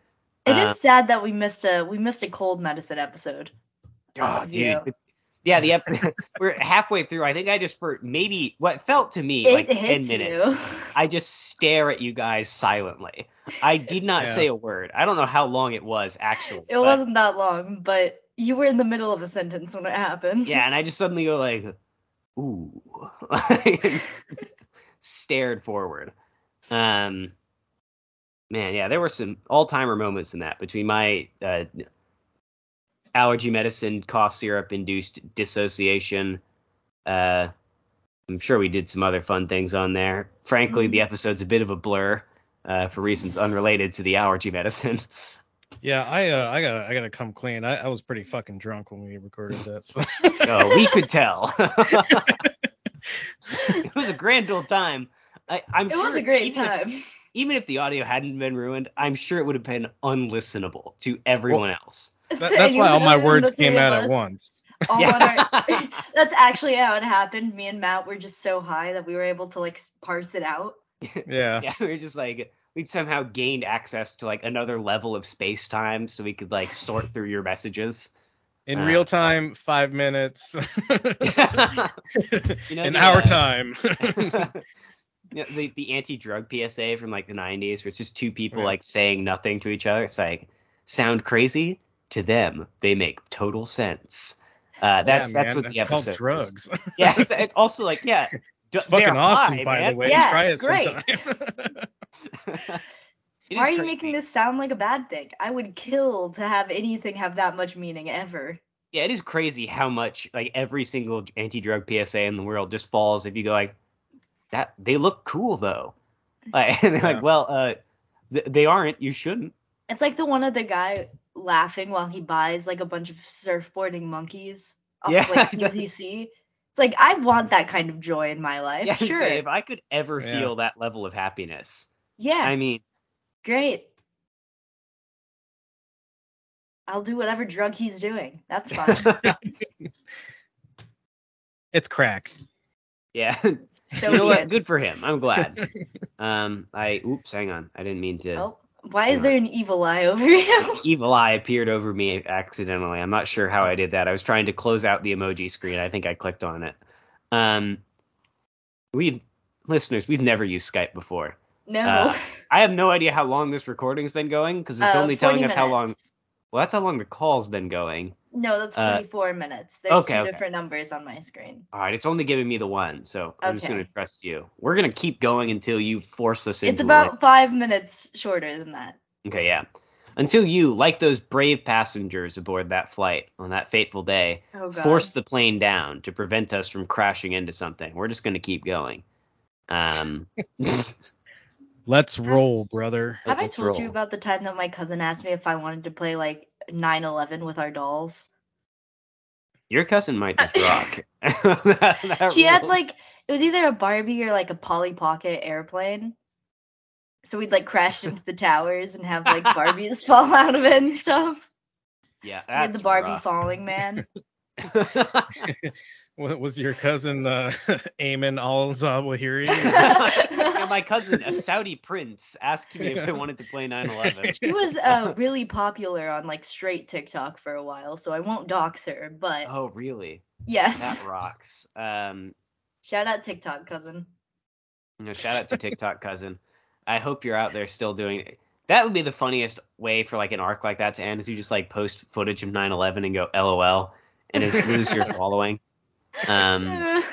It is Uh, sad that we missed a we missed a cold medicine episode. Oh, dude. the- Yeah, the ep- we're halfway through. I think I just for maybe what felt to me It like ten minutes. you. I just stare at you guys silently. I did not Yeah. say a word. I don't know how long it was actually. It but- wasn't that long, but you were in the middle of a sentence when it happened. Yeah, and I just suddenly go like, ooh, like, stared forward. Um, man, yeah, there were some all-timer moments in that between my uh, allergy medicine, cough syrup induced dissociation. Uh, I'm sure we did some other fun things on there. Frankly, the episode's a bit of a blur uh, for reasons unrelated to the allergy medicine. Yeah, I uh, I gotta I gotta come clean. I, I was pretty fucking drunk when we recorded that. So. Oh, we could tell. it was a grand old time. I, I'm It sure was a great even if- time. even if the audio hadn't been ruined, I'm sure it would have been unlistenable to everyone else. That, that's why all my words came out at once. Yeah. our- that's actually how it happened. Me and Matt were just so high that we were able to like parse it out. Yeah. Yeah, we were just like we somehow gained access to like another level of space time, so we could like sort through your messages. In Uh, real time, five minutes. You know, In the, our uh, time. Yeah, the the anti-drug PSA from like the 90s, where it's just two people Yeah. like saying nothing to each other. It's like sound crazy to them, they make total sense. Uh, that's Yeah, that's man, what the that's called episode. is. drugs. Yeah, it's, it's also like yeah, d- It's fucking awesome, high, by man. the way. Yeah, Try it it's great. sometime. It Why are you crazy. making this sound like a bad thing? I would kill to have anything have that much meaning ever. Yeah, it is crazy how much like every single anti-drug PSA in the world just falls if you go like that. They look cool though, like, and they're Yeah. like, well, uh, th- they aren't. You shouldn't. It's like the one of the guy laughing while he buys like a bunch of surfboarding monkeys off Yeah, of, like exactly. QVC. It's like I want that kind of joy in my life. Yeah, sure. say if I could ever Yeah. feel that level of happiness, yeah. I mean, Great. I'll do whatever drug he's doing. That's fine. It's crack. yeah. So you know be what? Good for him. I'm glad. um, I oops, hang on. I didn't mean to. Oh, why is there an evil eye over you? Evil eye appeared over me accidentally. I'm not sure how I did that. I was trying to close out the emoji screen. I think I clicked on it. Um, we listeners, we've never used Skype before. no. Uh, I have no idea how long this recording's been going because it's Uh, only telling 40 us how long. Well, that's how long the call's been going. No, that's uh, minutes. There's okay, two okay. different numbers on my screen. All right, it's only giving me the one, so I'm just gonna trust you. We're gonna keep going until you force us into It's about five minutes shorter than that. Okay, yeah. Until you, like those brave passengers aboard that flight on that fateful day, Oh force the plane down to prevent us from crashing into something. We're just going to keep going. Um, Let's roll, brother. Have I let's told you about the time that my cousin asked me if I wanted to play like 9/11 with our dolls? Your cousin might just rock. That- that she had like it was either a Barbie or like a Polly Pocket airplane. So we'd like crash into the towers and have like Barbies fall out of it and stuff. yeah, We had the Barbie rough. falling man. What was your cousin uh, Ayman Al Zawahiri? Yeah, my cousin, a Saudi prince, asked me if I wanted to play 9/11. She was uh, really popular on like straight TikTok for a while, so I won't dox her, but Oh, really? yes. That rocks. Um, Shout out TikTok cousin. You know, shout out to TikTok cousin. I hope you're out there still doing it. That would be the funniest way for like an arc like that to end is you just like post footage of 9/11 and go LOL and just lose your following. Um,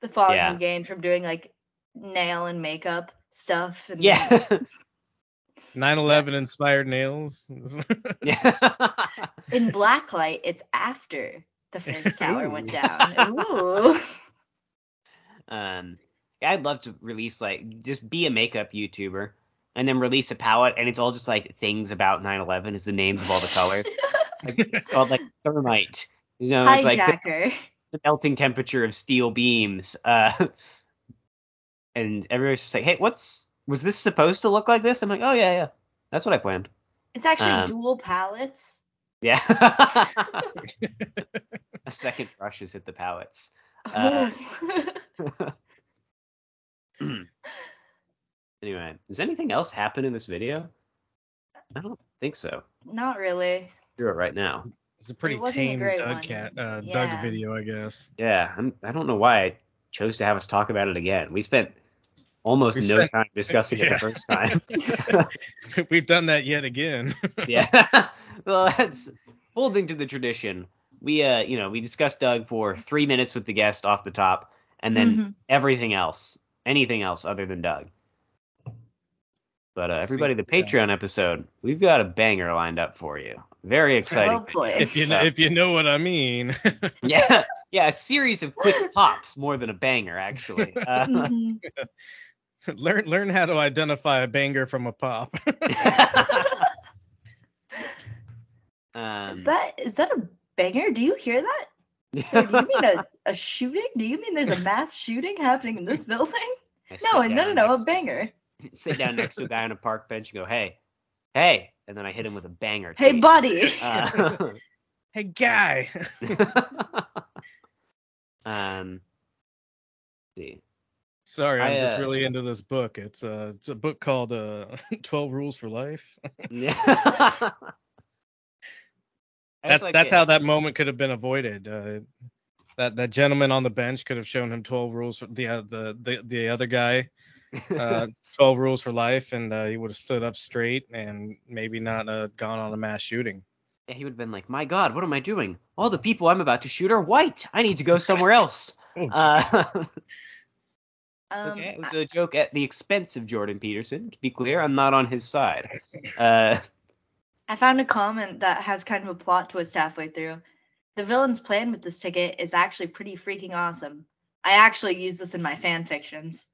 the following yeah. you gain from doing like nail and makeup stuff. And yeah, 9/11 inspired nails. yeah. In blacklight, it's after the first tower went down. Ooh. um, I'd love to release like just be a makeup YouTuber and then release a palette and it's all just like things about 9/11 is the names of all the colors. Like, it's called like thermite. You know, it's like the- Hijacker. the melting temperature of steel beams. Uh, and everybody's just like, hey, what's was this supposed to look like this? I'm like, oh yeah, yeah, that's what I planned. It's actually Um, dual palettes. Yeah. a second brush has hit the palettes. Uh, anyway, does anything else happen in this video? I don't think so. Not really. Do it right now. It's a pretty wasn't a tame Doug cat uh, Yeah. Doug video, I guess. Yeah, I'm, I don't know why I chose to have us talk about it again. We spent almost We no spent- time discussing it the first time. We've done that yet again. yeah. well, that's holding to the tradition. We uh, you know, we discussed Doug for three minutes with the guest off the top, and then Mhm. everything else, anything else other than Doug. But uh, everybody, the Yeah. Patreon episode, we've got a banger lined up for you. Very exciting. Hopefully. if you know, if you know what I mean. yeah, yeah, a series of quick pops more than a banger, actually. Uh, Mhm. learn learn how to identify a banger from a pop. um, Is that is that a banger? Do you hear that? So do you mean a, a shooting? Do you mean there's a mass shooting happening in this building? I No, sit no, no, no, a banger. sit down next to a guy on a park bench and go, hey, hey, and then I hit him with a banger. Hey, tweet. buddy. Uh, hey guy. um, let's see. Sorry, I'm I, just uh, really into this book. It's uh it's a book called uh 12 Rules for Life. Yeah. That's like that's it. how that moment could have been avoided. Uh, that that gentleman on the bench could have shown him 12 rules for the uh, the, the the other guy uh 12 rules for life and uh, he would have stood up straight and maybe not uh, gone on a mass shooting. Yeah, he would have been like, my God, what am I doing? All the people I'm about to shoot are white. I need to go somewhere else. Oh, Uh, Um, okay, it was a joke at the expense of Jordan Peterson. To be clear, I'm not on his side. Uh, I found a comment that has kind of a plot twist halfway through. The villain's plan with this ticket is actually pretty freaking awesome. I actually use this in my fan fictions.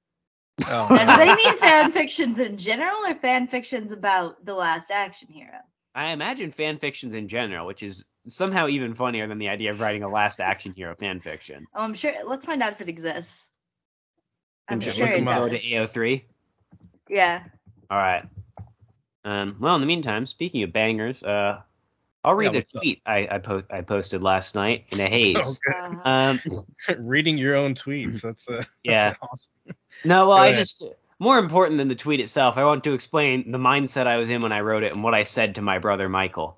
oh, Now, do they mean fan fictions in general or fan fictions about the last action hero? I imagine fan fictions in general, which is somehow even funnier than the idea of writing a last action hero fan fiction. Oh, I'm sure. Let's find out if it exists. I'm Okay, sure look it them up. Go to does. AO3. Yeah. All right. Um, well, in the meantime, speaking of bangers, uh, I'll read Yeah, a tweet I I, po- I posted last night in a haze. Okay. Uh, Um, Reading your own tweets. That's uh, Yeah. That's awesome. no, well, I just more important than the tweet itself, I want to explain the mindset I was in when I wrote it and what I said to my brother Michael.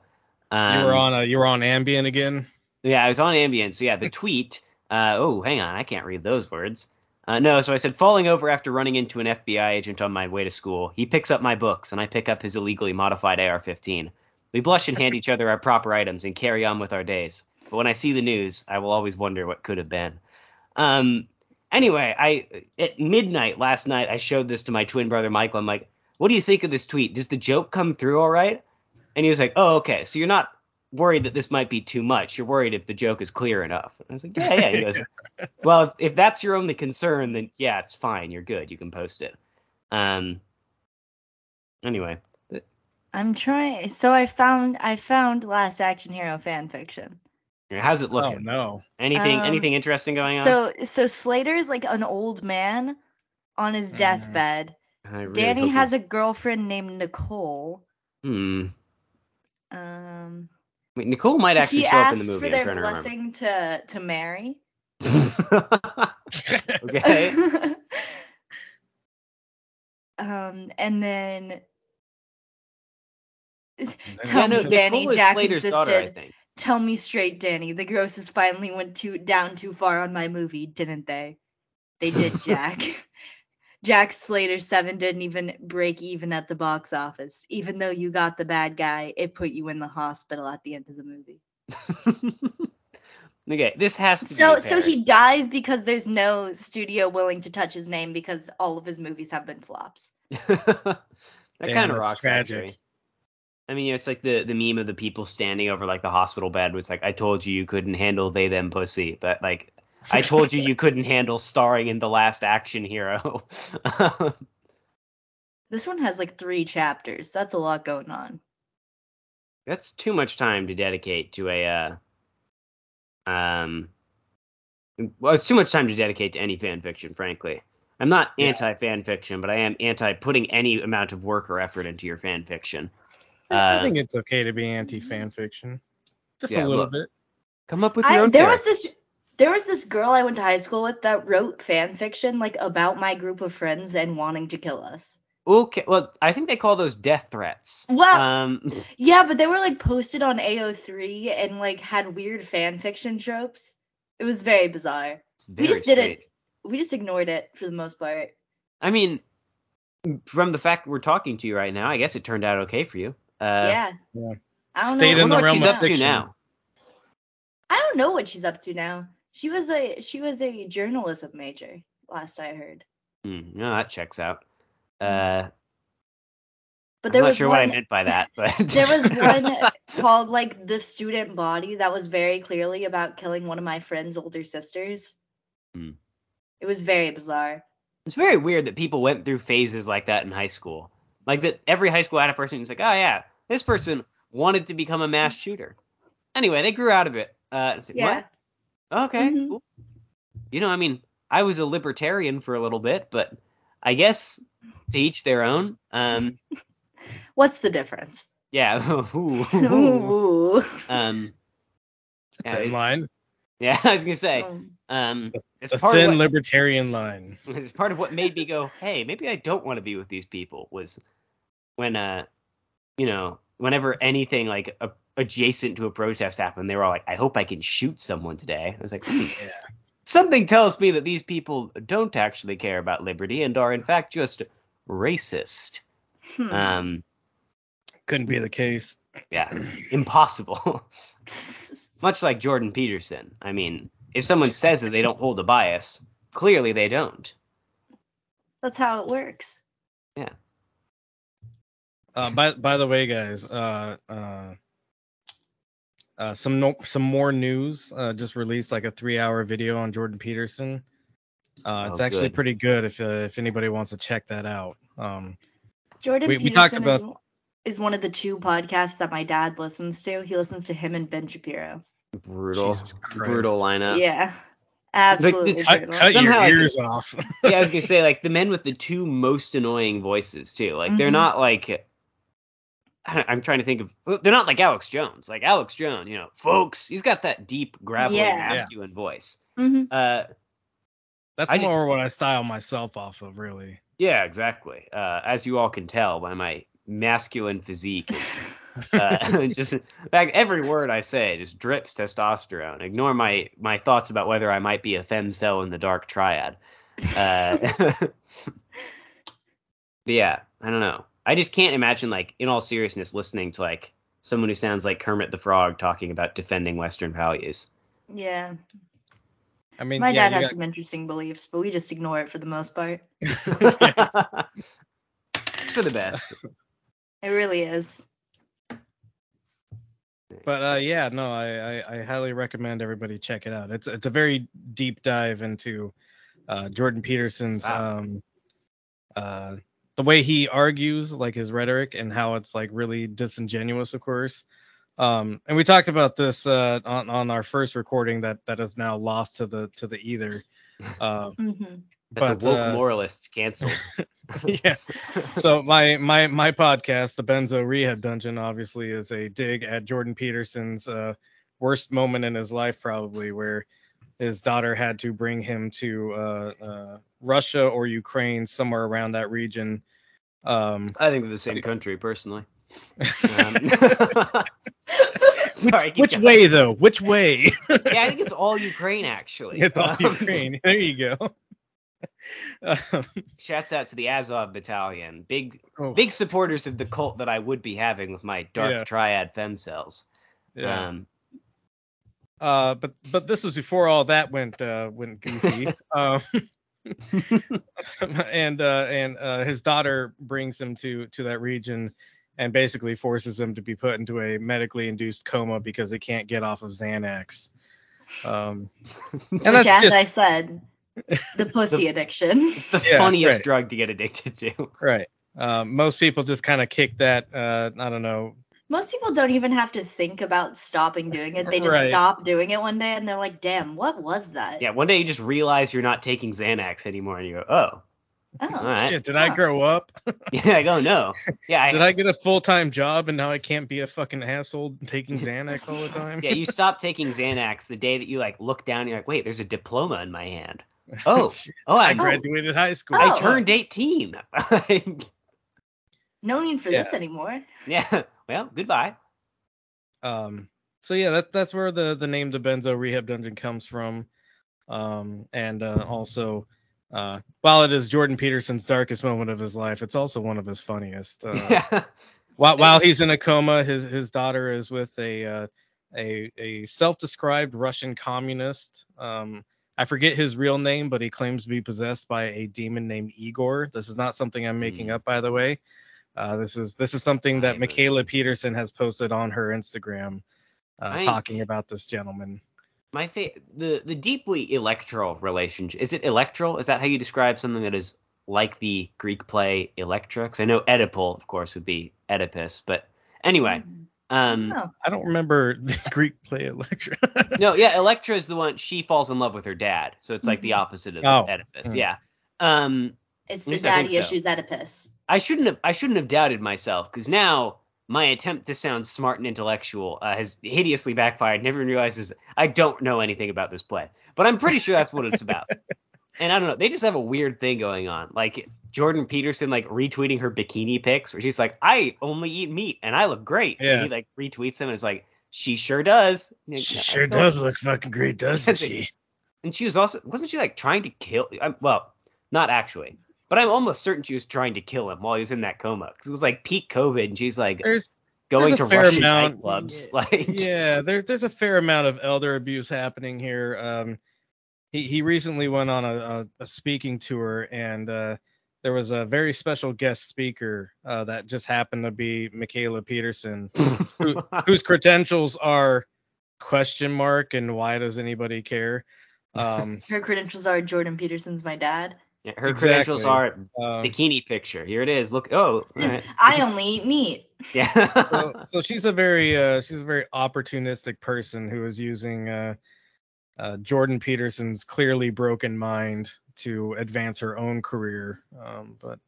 Um, you were on uh, you were on Ambien again. Yeah, I was on Ambien. So yeah, the tweet. Uh, oh, hang on, I can't read those words. Uh, no, so I said falling over after running into an FBI agent on my way to school. He picks up my books, and I pick up his illegally modified AR-15. We blush and hand each other our proper items and carry on with our days. But when I see the news, I will always wonder what could have been. Um. Anyway, I at midnight last night I showed this to my twin brother Michael. I'm like, "What do you think of this tweet? Does the joke come through all right?" And he was like, "Oh, okay. So you're not worried that this might be too much. You're worried if the joke is clear enough." And I was like, "Yeah, yeah." He goes, "Well, if, if that's your only concern, then yeah, it's fine. You're good. You can post it." Um. Anyway, I'm trying. So I found I found Last Action Hero fan fiction. how's it looking? Oh no. Anything Um, anything interesting going on? So so Slater is like an old man on his Mhm. deathbed. Really Danny has this- a girlfriend named Nicole. Hmm. Um, Wait, Nicole might actually he show up in the movie. for I'm their trying to blessing to to marry. okay. um, and then tell Yeah, no, me, Danny. Nicole Jack Slater's insisted. daughter, I think. Tell me straight, Danny. The grosses finally went too down too far on my movie, didn't they? They did, Jack. Jack Slater 7 didn't even break even at the box office. Even though you got the bad guy, it put you in the hospital at the end of the movie. okay, this has to So be. so he dies because there's no studio willing to touch his name because all of his movies have been flops. that kind of rocks. tragic. Actually. I mean, it's like the the meme of the people standing over like the hospital bed was like, "I told you you couldn't handle they them pussy," but like, I told you you couldn't handle starring in the Last Action Hero. This one has like three chapters. That's a lot going on. That's too much time to dedicate to a uh, um. Well, it's too much time to dedicate to any fan fiction, frankly. I'm not Yeah. anti fan fiction, but I am anti putting any amount of work or effort into your fan fiction. I- I Uh, think it's okay to be anti fan fiction. Just Yeah, a little look. bit. Come up with your I, own. there was this there was this girl I went to high school with that wrote fan fiction like about my group of friends and wanting to kill us. Okay, well, I think they call those death threats. Well- um, Yeah, but they were like posted on AO3 and like had weird fan fiction tropes. It was very bizarre. it's We just did it. We just ignored it for the most part. I mean, from the fact we're talking to you right now, I guess it turned out okay for you. Uh, yeah. yeah. I don't Stayed know. in wonder the what realm she's of up to now. I don't know what she's up to now. She was a she was a journalism major last I heard. Hmm, no, that checks out. Uh, But I'm there not was sure one what I meant by that, but there was one called like the student body that was very clearly about killing one of my friend's older sisters. Hmm. It was very bizarre. It's very weird that people went through phases like that in high school. Like that every high school had a person who's like, oh yeah, this person wanted to become a mass shooter. Anyway, they grew out of it. Uh, Yeah. what? Okay, Mhm. cool. You know, I mean, I was a libertarian for a little bit, but I guess to each their own. Um, What's the difference? yeah. Ooh, ooh. Ooh. um, yeah, Thin it- line. yeah, I was gonna say. Um, Um, it's A part of thin what, libertarian line. it's part of what made me go, hey, maybe I don't want to be with these people. Was when uh, you know, whenever anything like a, adjacent to a protest happened, they were all like, I hope I can shoot someone today. I was like, hmm, Yeah. something tells me that these people don't actually care about liberty and are in fact just racist. hmm. Um, Couldn't be the case. yeah, impossible. Much like Jordan Peterson. I mean, if someone says that they don't hold a bias, clearly they don't. That's how it works. Yeah. Uh, by by the way, guys, uh, uh, uh, some no, some more news. Uh, just released like a three-hour video on Jordan Peterson. Uh, it's Oh, actually good. pretty good if uh, if anybody wants to check that out. Um, Jordan We- we talked Peterson about- is, is one of the two podcasts that my dad listens to. He listens to him and Ben Shapiro. Brutal, brutal lineup. Yeah. Absolutely. the- Cut, brutal. cut your Somehow I ears off. yeah, I was gonna say like the men with the two most annoying voices too. Like they're Mhm. not like I don't- I'm trying to think of. They're not like Alex Jones. Like Alex Jones, you know, folks, he's got that deep, gravelly, Yeah. masculine voice. Mhm. Uh, That's I just- more what I style myself off of, really. yeah, exactly. Uh, as you all can tell by my masculine physique, uh, just in fact, every word I say just drips testosterone. Ignore my my thoughts about whether I might be a femcel in the dark triad. Uh, but yeah, I don't know. I just can't imagine, like, in all seriousness, listening to like someone who sounds like Kermit the Frog talking about defending Western values. yeah. I mean, My yeah, dad you has some interesting beliefs, but we just ignore it for the most part. For the best. It really is. But uh, yeah, no, I, I, I highly recommend everybody check it out. It's it's a very deep dive into uh, Jordan Peterson's Wow. um, uh, the way he argues, like his rhetoric, and how it's like really disingenuous, of course. Um, and we talked about this uh, on on our first recording that that is now lost to the to the ether. Uh, hmm But, the woke uh, moralists canceled. yeah. So my my my podcast, the Benzo Rehab Dungeon, obviously is a dig at Jordan Peterson's uh, worst moment in his life, probably where his daughter had to bring him to uh, uh, Russia or Ukraine, somewhere around that region. Um, I think they're the same country, personally. Um, sorry. keep which way though? Which way? Yeah, I think it's all Ukraine actually. it's all Um, Ukraine. There you go. Um, Shouts out to the Azov Battalion. Big oh, big supporters of the cult that I would be having with my dark Yeah. triad femcels. yeah. Um, Uh, but but this was before all that went uh, went goofy. um, and uh, and uh, his daughter brings him to to that region and basically forces him to be put into a medically induced coma because he can't get off of Xanax. Um, and Which, that's as just I said, the pussy addiction. it's the Yeah, funniest right. drug to get addicted to. right. Um, most people just kind of kick that. Uh, I don't know. Most people don't even have to think about stopping doing it. They just Right. stop doing it one day and they're like, damn, what was that? Yeah, one day you just realize you're not taking Xanax anymore, and you go, oh, Oh, all right. Shit, did I grow up? Yeah, I go, no. Yeah, I, Did I get a full time job and now I can't be a fucking asshole taking Xanax all the time? yeah, you stop taking Xanax the day that you like look down. And you're like, wait, there's a diploma in my hand. Oh, oh, I I, graduated high school. I Oh. turned 18. no need for Yeah. this anymore. yeah. Well, goodbye. Um, so yeah, that's that's where the the name the Benzo Rehab Dungeon comes from. Um, and uh, also, uh, while it is Jordan Peterson's darkest moment of his life, it's also one of his funniest. Uh, while while he's in a coma, his his daughter is with a uh, a a self-described Russian communist. Um, I forget his real name, but he claims to be possessed by a demon named Igor. This is not something I'm making Hmm. up, by the way. Uh, this is this is something that was- Mikhaila Peterson has posted on her Instagram, uh, I- talking about this gentleman. My fa- the the deeply electoral relationship. Is it electoral? Is that how you describe something that is like the Greek play Electra? Because I know Oedipal, of course, would be Oedipus. But anyway, um, Oh, I don't remember the Greek play Electra. no, yeah, Electra is the one. She falls in love with her dad, so it's like the Mhm. opposite of Oh. Oedipus. Hmm. Yeah. Um, it's the least I think daddy so. issues Oedipus. I shouldn't have I shouldn't have doubted myself because now my attempt to sound smart and intellectual uh, has hideously backfired. Never realizes I don't know anything about this play, but I'm pretty sure that's what it's about. and I don't know, they just have a weird thing going on, like Jordan Peterson like retweeting her bikini pics, where she's like, "I only eat meat and I look great," Yeah. and he like retweets them and is like, "She sure does." And She sure does look fucking great, doesn't she? And she was also wasn't she like trying to kill? I'm, well, not actually. But I'm almost certain she was trying to kill him while he was in that coma because it was like peak COVID, and she's like, There's going There's to a fair Russian amount- nightclubs. Yeah. Like, yeah, there's there's a fair amount of elder abuse happening here. Um, he he recently went on a, a, a speaking tour, and uh, there was a very special guest speaker uh, that just happened to be Mikhaila Peterson, who, whose credentials are question mark and why does anybody care? Um, Her credentials are Jordan Peterson's my dad. Yeah, her credentials are Um, bikini picture. Here it is. Look. Oh. all right. I only eat meat. Yeah. so, so she's a very uh, she's a very opportunistic person who is using uh, uh, Jordan Peterson's clearly broken mind to advance her own career. Um, but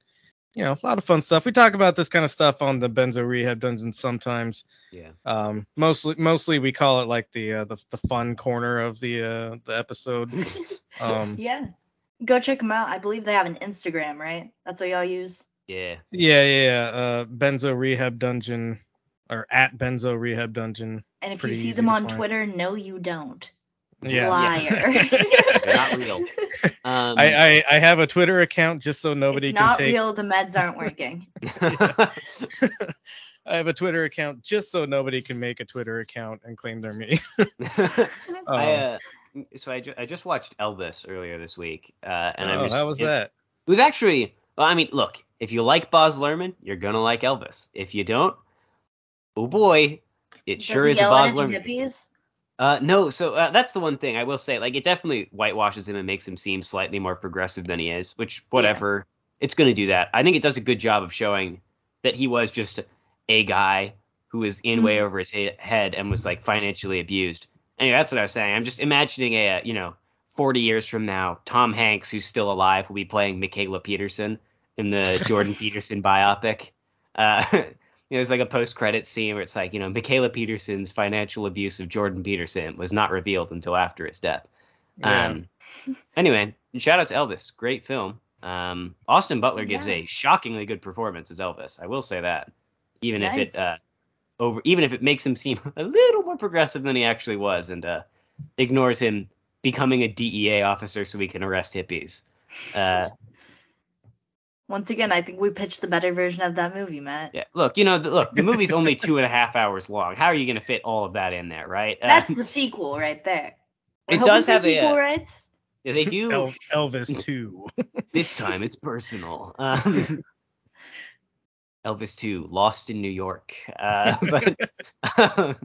you know, a lot of fun stuff. We talk about this kind of stuff on the Benzo Rehab Dungeon sometimes. yeah. Um, mostly mostly we call it like the uh, the the fun corner of the uh, the episode. Um, Yeah. Go check them out. I believe they have an Instagram, right? That's what y'all use. Yeah. yeah, yeah, yeah. Uh, Benzo Rehab Dungeon or at Benzo Rehab Dungeon. And if Pretty you see them on find. Twitter, no, you don't. Yeah. Liar. They're not real. Um, I, I I have a Twitter account just so nobody it's can not take. real. The meds aren't working. I have a Twitter account just so nobody can make a Twitter account and claim they're me. I, Um, uh, so I, ju- I just watched Elvis earlier this week, uh, and I oh, was how was it, that? It was actually, well, I mean, look, if you like Baz Luhrmann, you're gonna like Elvis. If you don't, oh boy, it Does sure he is a yell Baz at Luhrmann. hippies? Uh, no, so uh, that's the one thing I will say. Like, it definitely whitewashes him and makes him seem slightly more progressive than he is. Which, whatever, it's gonna do that. I think it does a good job of showing that he was just a guy who was in way Mhm. over his head and was like financially abused. Anyway, that's what I was saying. I'm just imagining a, you know, 40 years from now, Tom Hanks, who's still alive, will be playing Mikhaila Peterson in the Jordan Peterson biopic. Uh, you know, there's like a post-credit scene where it's like, you know, Mikhaila Peterson's financial abuse of Jordan Peterson was not revealed until after his death. Yeah. Um, anyway, shout out to Elvis, great film. Um, Austin Butler gives Yeah. a shockingly good performance as Elvis. I will say that, even if it uh, over, even if it makes him seem a little more progressive than he actually was, and uh, ignores him becoming a DEA officer so we can arrest hippies. Uh, Once again, I think we pitched the better version of that movie, Matt. yeah, look, you know, the, look, the movie's only two and a half hours long. How are you going to fit all of that in there, right? Uh, That's the sequel right there. We're It does hoping for have a, sequel uh, rights. yeah, they do. El- Elvis 2. This time it's personal. Um, Elvis 2, Lost in New York. Uh, but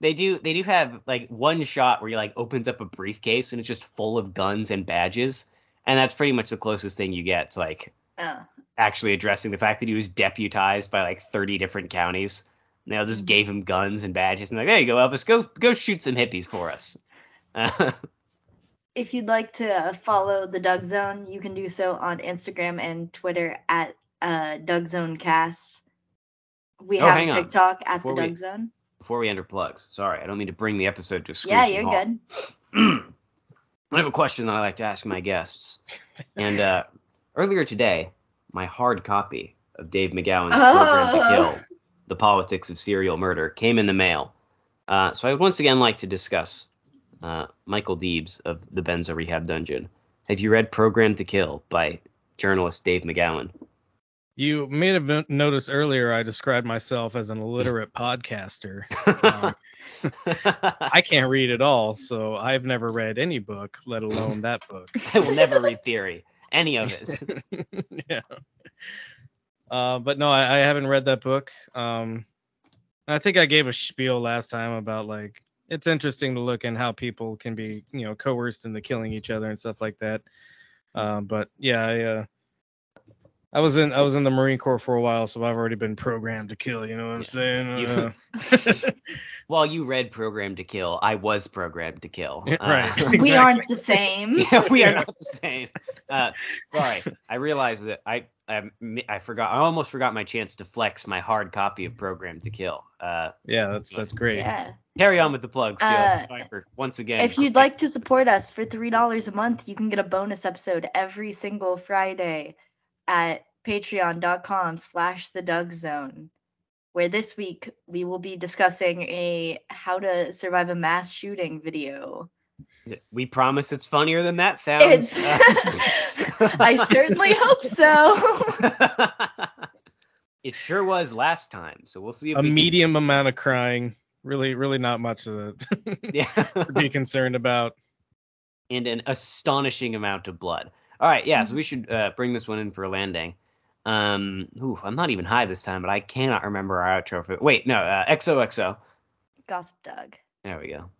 they do they do have like one shot where he like opens up a briefcase and it's just full of guns and badges, and that's pretty much the closest thing you get to like Oh. actually addressing the fact that he was deputized by like 30 different counties. And they all just gave him guns and badges and like, there you go, Elvis, go go shoot some hippies for us. Uh, If you'd like to follow the Doug Zone, you can do so on Instagram and Twitter at uh, Doug Zone Cast. We Oh, have hang on. TikTok at Before the we- Doug Zone. before we enter plugs, sorry, I don't mean to bring the episode to a Yeah, you're halt. good. I have a question that I like to ask my guests. And uh, earlier today, my hard copy of Dave McGowan's Program to Oh. Kill, The Politics of Serial Murder, came in the mail. Uh, so I would once again like to discuss uh, Michael Deebs of the Benzo Rehab Dungeon. Have you read Programmed to Kill by journalist Dave McGowan? You may have noticed earlier I described myself as an illiterate podcaster. Um, I can't read at all, so I've never read any book, let alone that book. I will never read theory, any of it. yeah. Uh, but no, I, I haven't read that book. Um, I think I gave a spiel last time about like it's interesting to look in how people can be, you know, coerced into killing each other and stuff like that. Um, but yeah, I, uh, I was in I was in the Marine Corps for a while, so I've already been programmed to kill. You know what I'm saying? You- Uh, While you read "Programmed to Kill, I was programmed to kill. Yeah, right. Uh, We aren't the same. yeah, we are not the same. Uh, sorry, I realized that I, I I forgot. I almost forgot my chance to flex my hard copy of "Programmed to Kill. Uh, yeah, that's that's great. Yeah. carry on with the plugs, Jill. Uh, once again. If you'd like to support us for three dollars a month, you can get a bonus episode every single Friday at patreon.com slash the Doug Zone. Where this week we will be discussing a how to survive a mass shooting video. we promise it's funnier than that sounds. I certainly hope so. it sure was last time, so we'll see if A we can- medium amount of crying. Really, really not much to Yeah. to be concerned about. and an astonishing amount of blood. All right, yeah, Mm-hmm. so we should uh, bring this one in for a landing. Um, ooh, I'm not even high this time, but I cannot remember our outro for. It. Wait, no, uh, XOXO. Gossip Doug. There we go.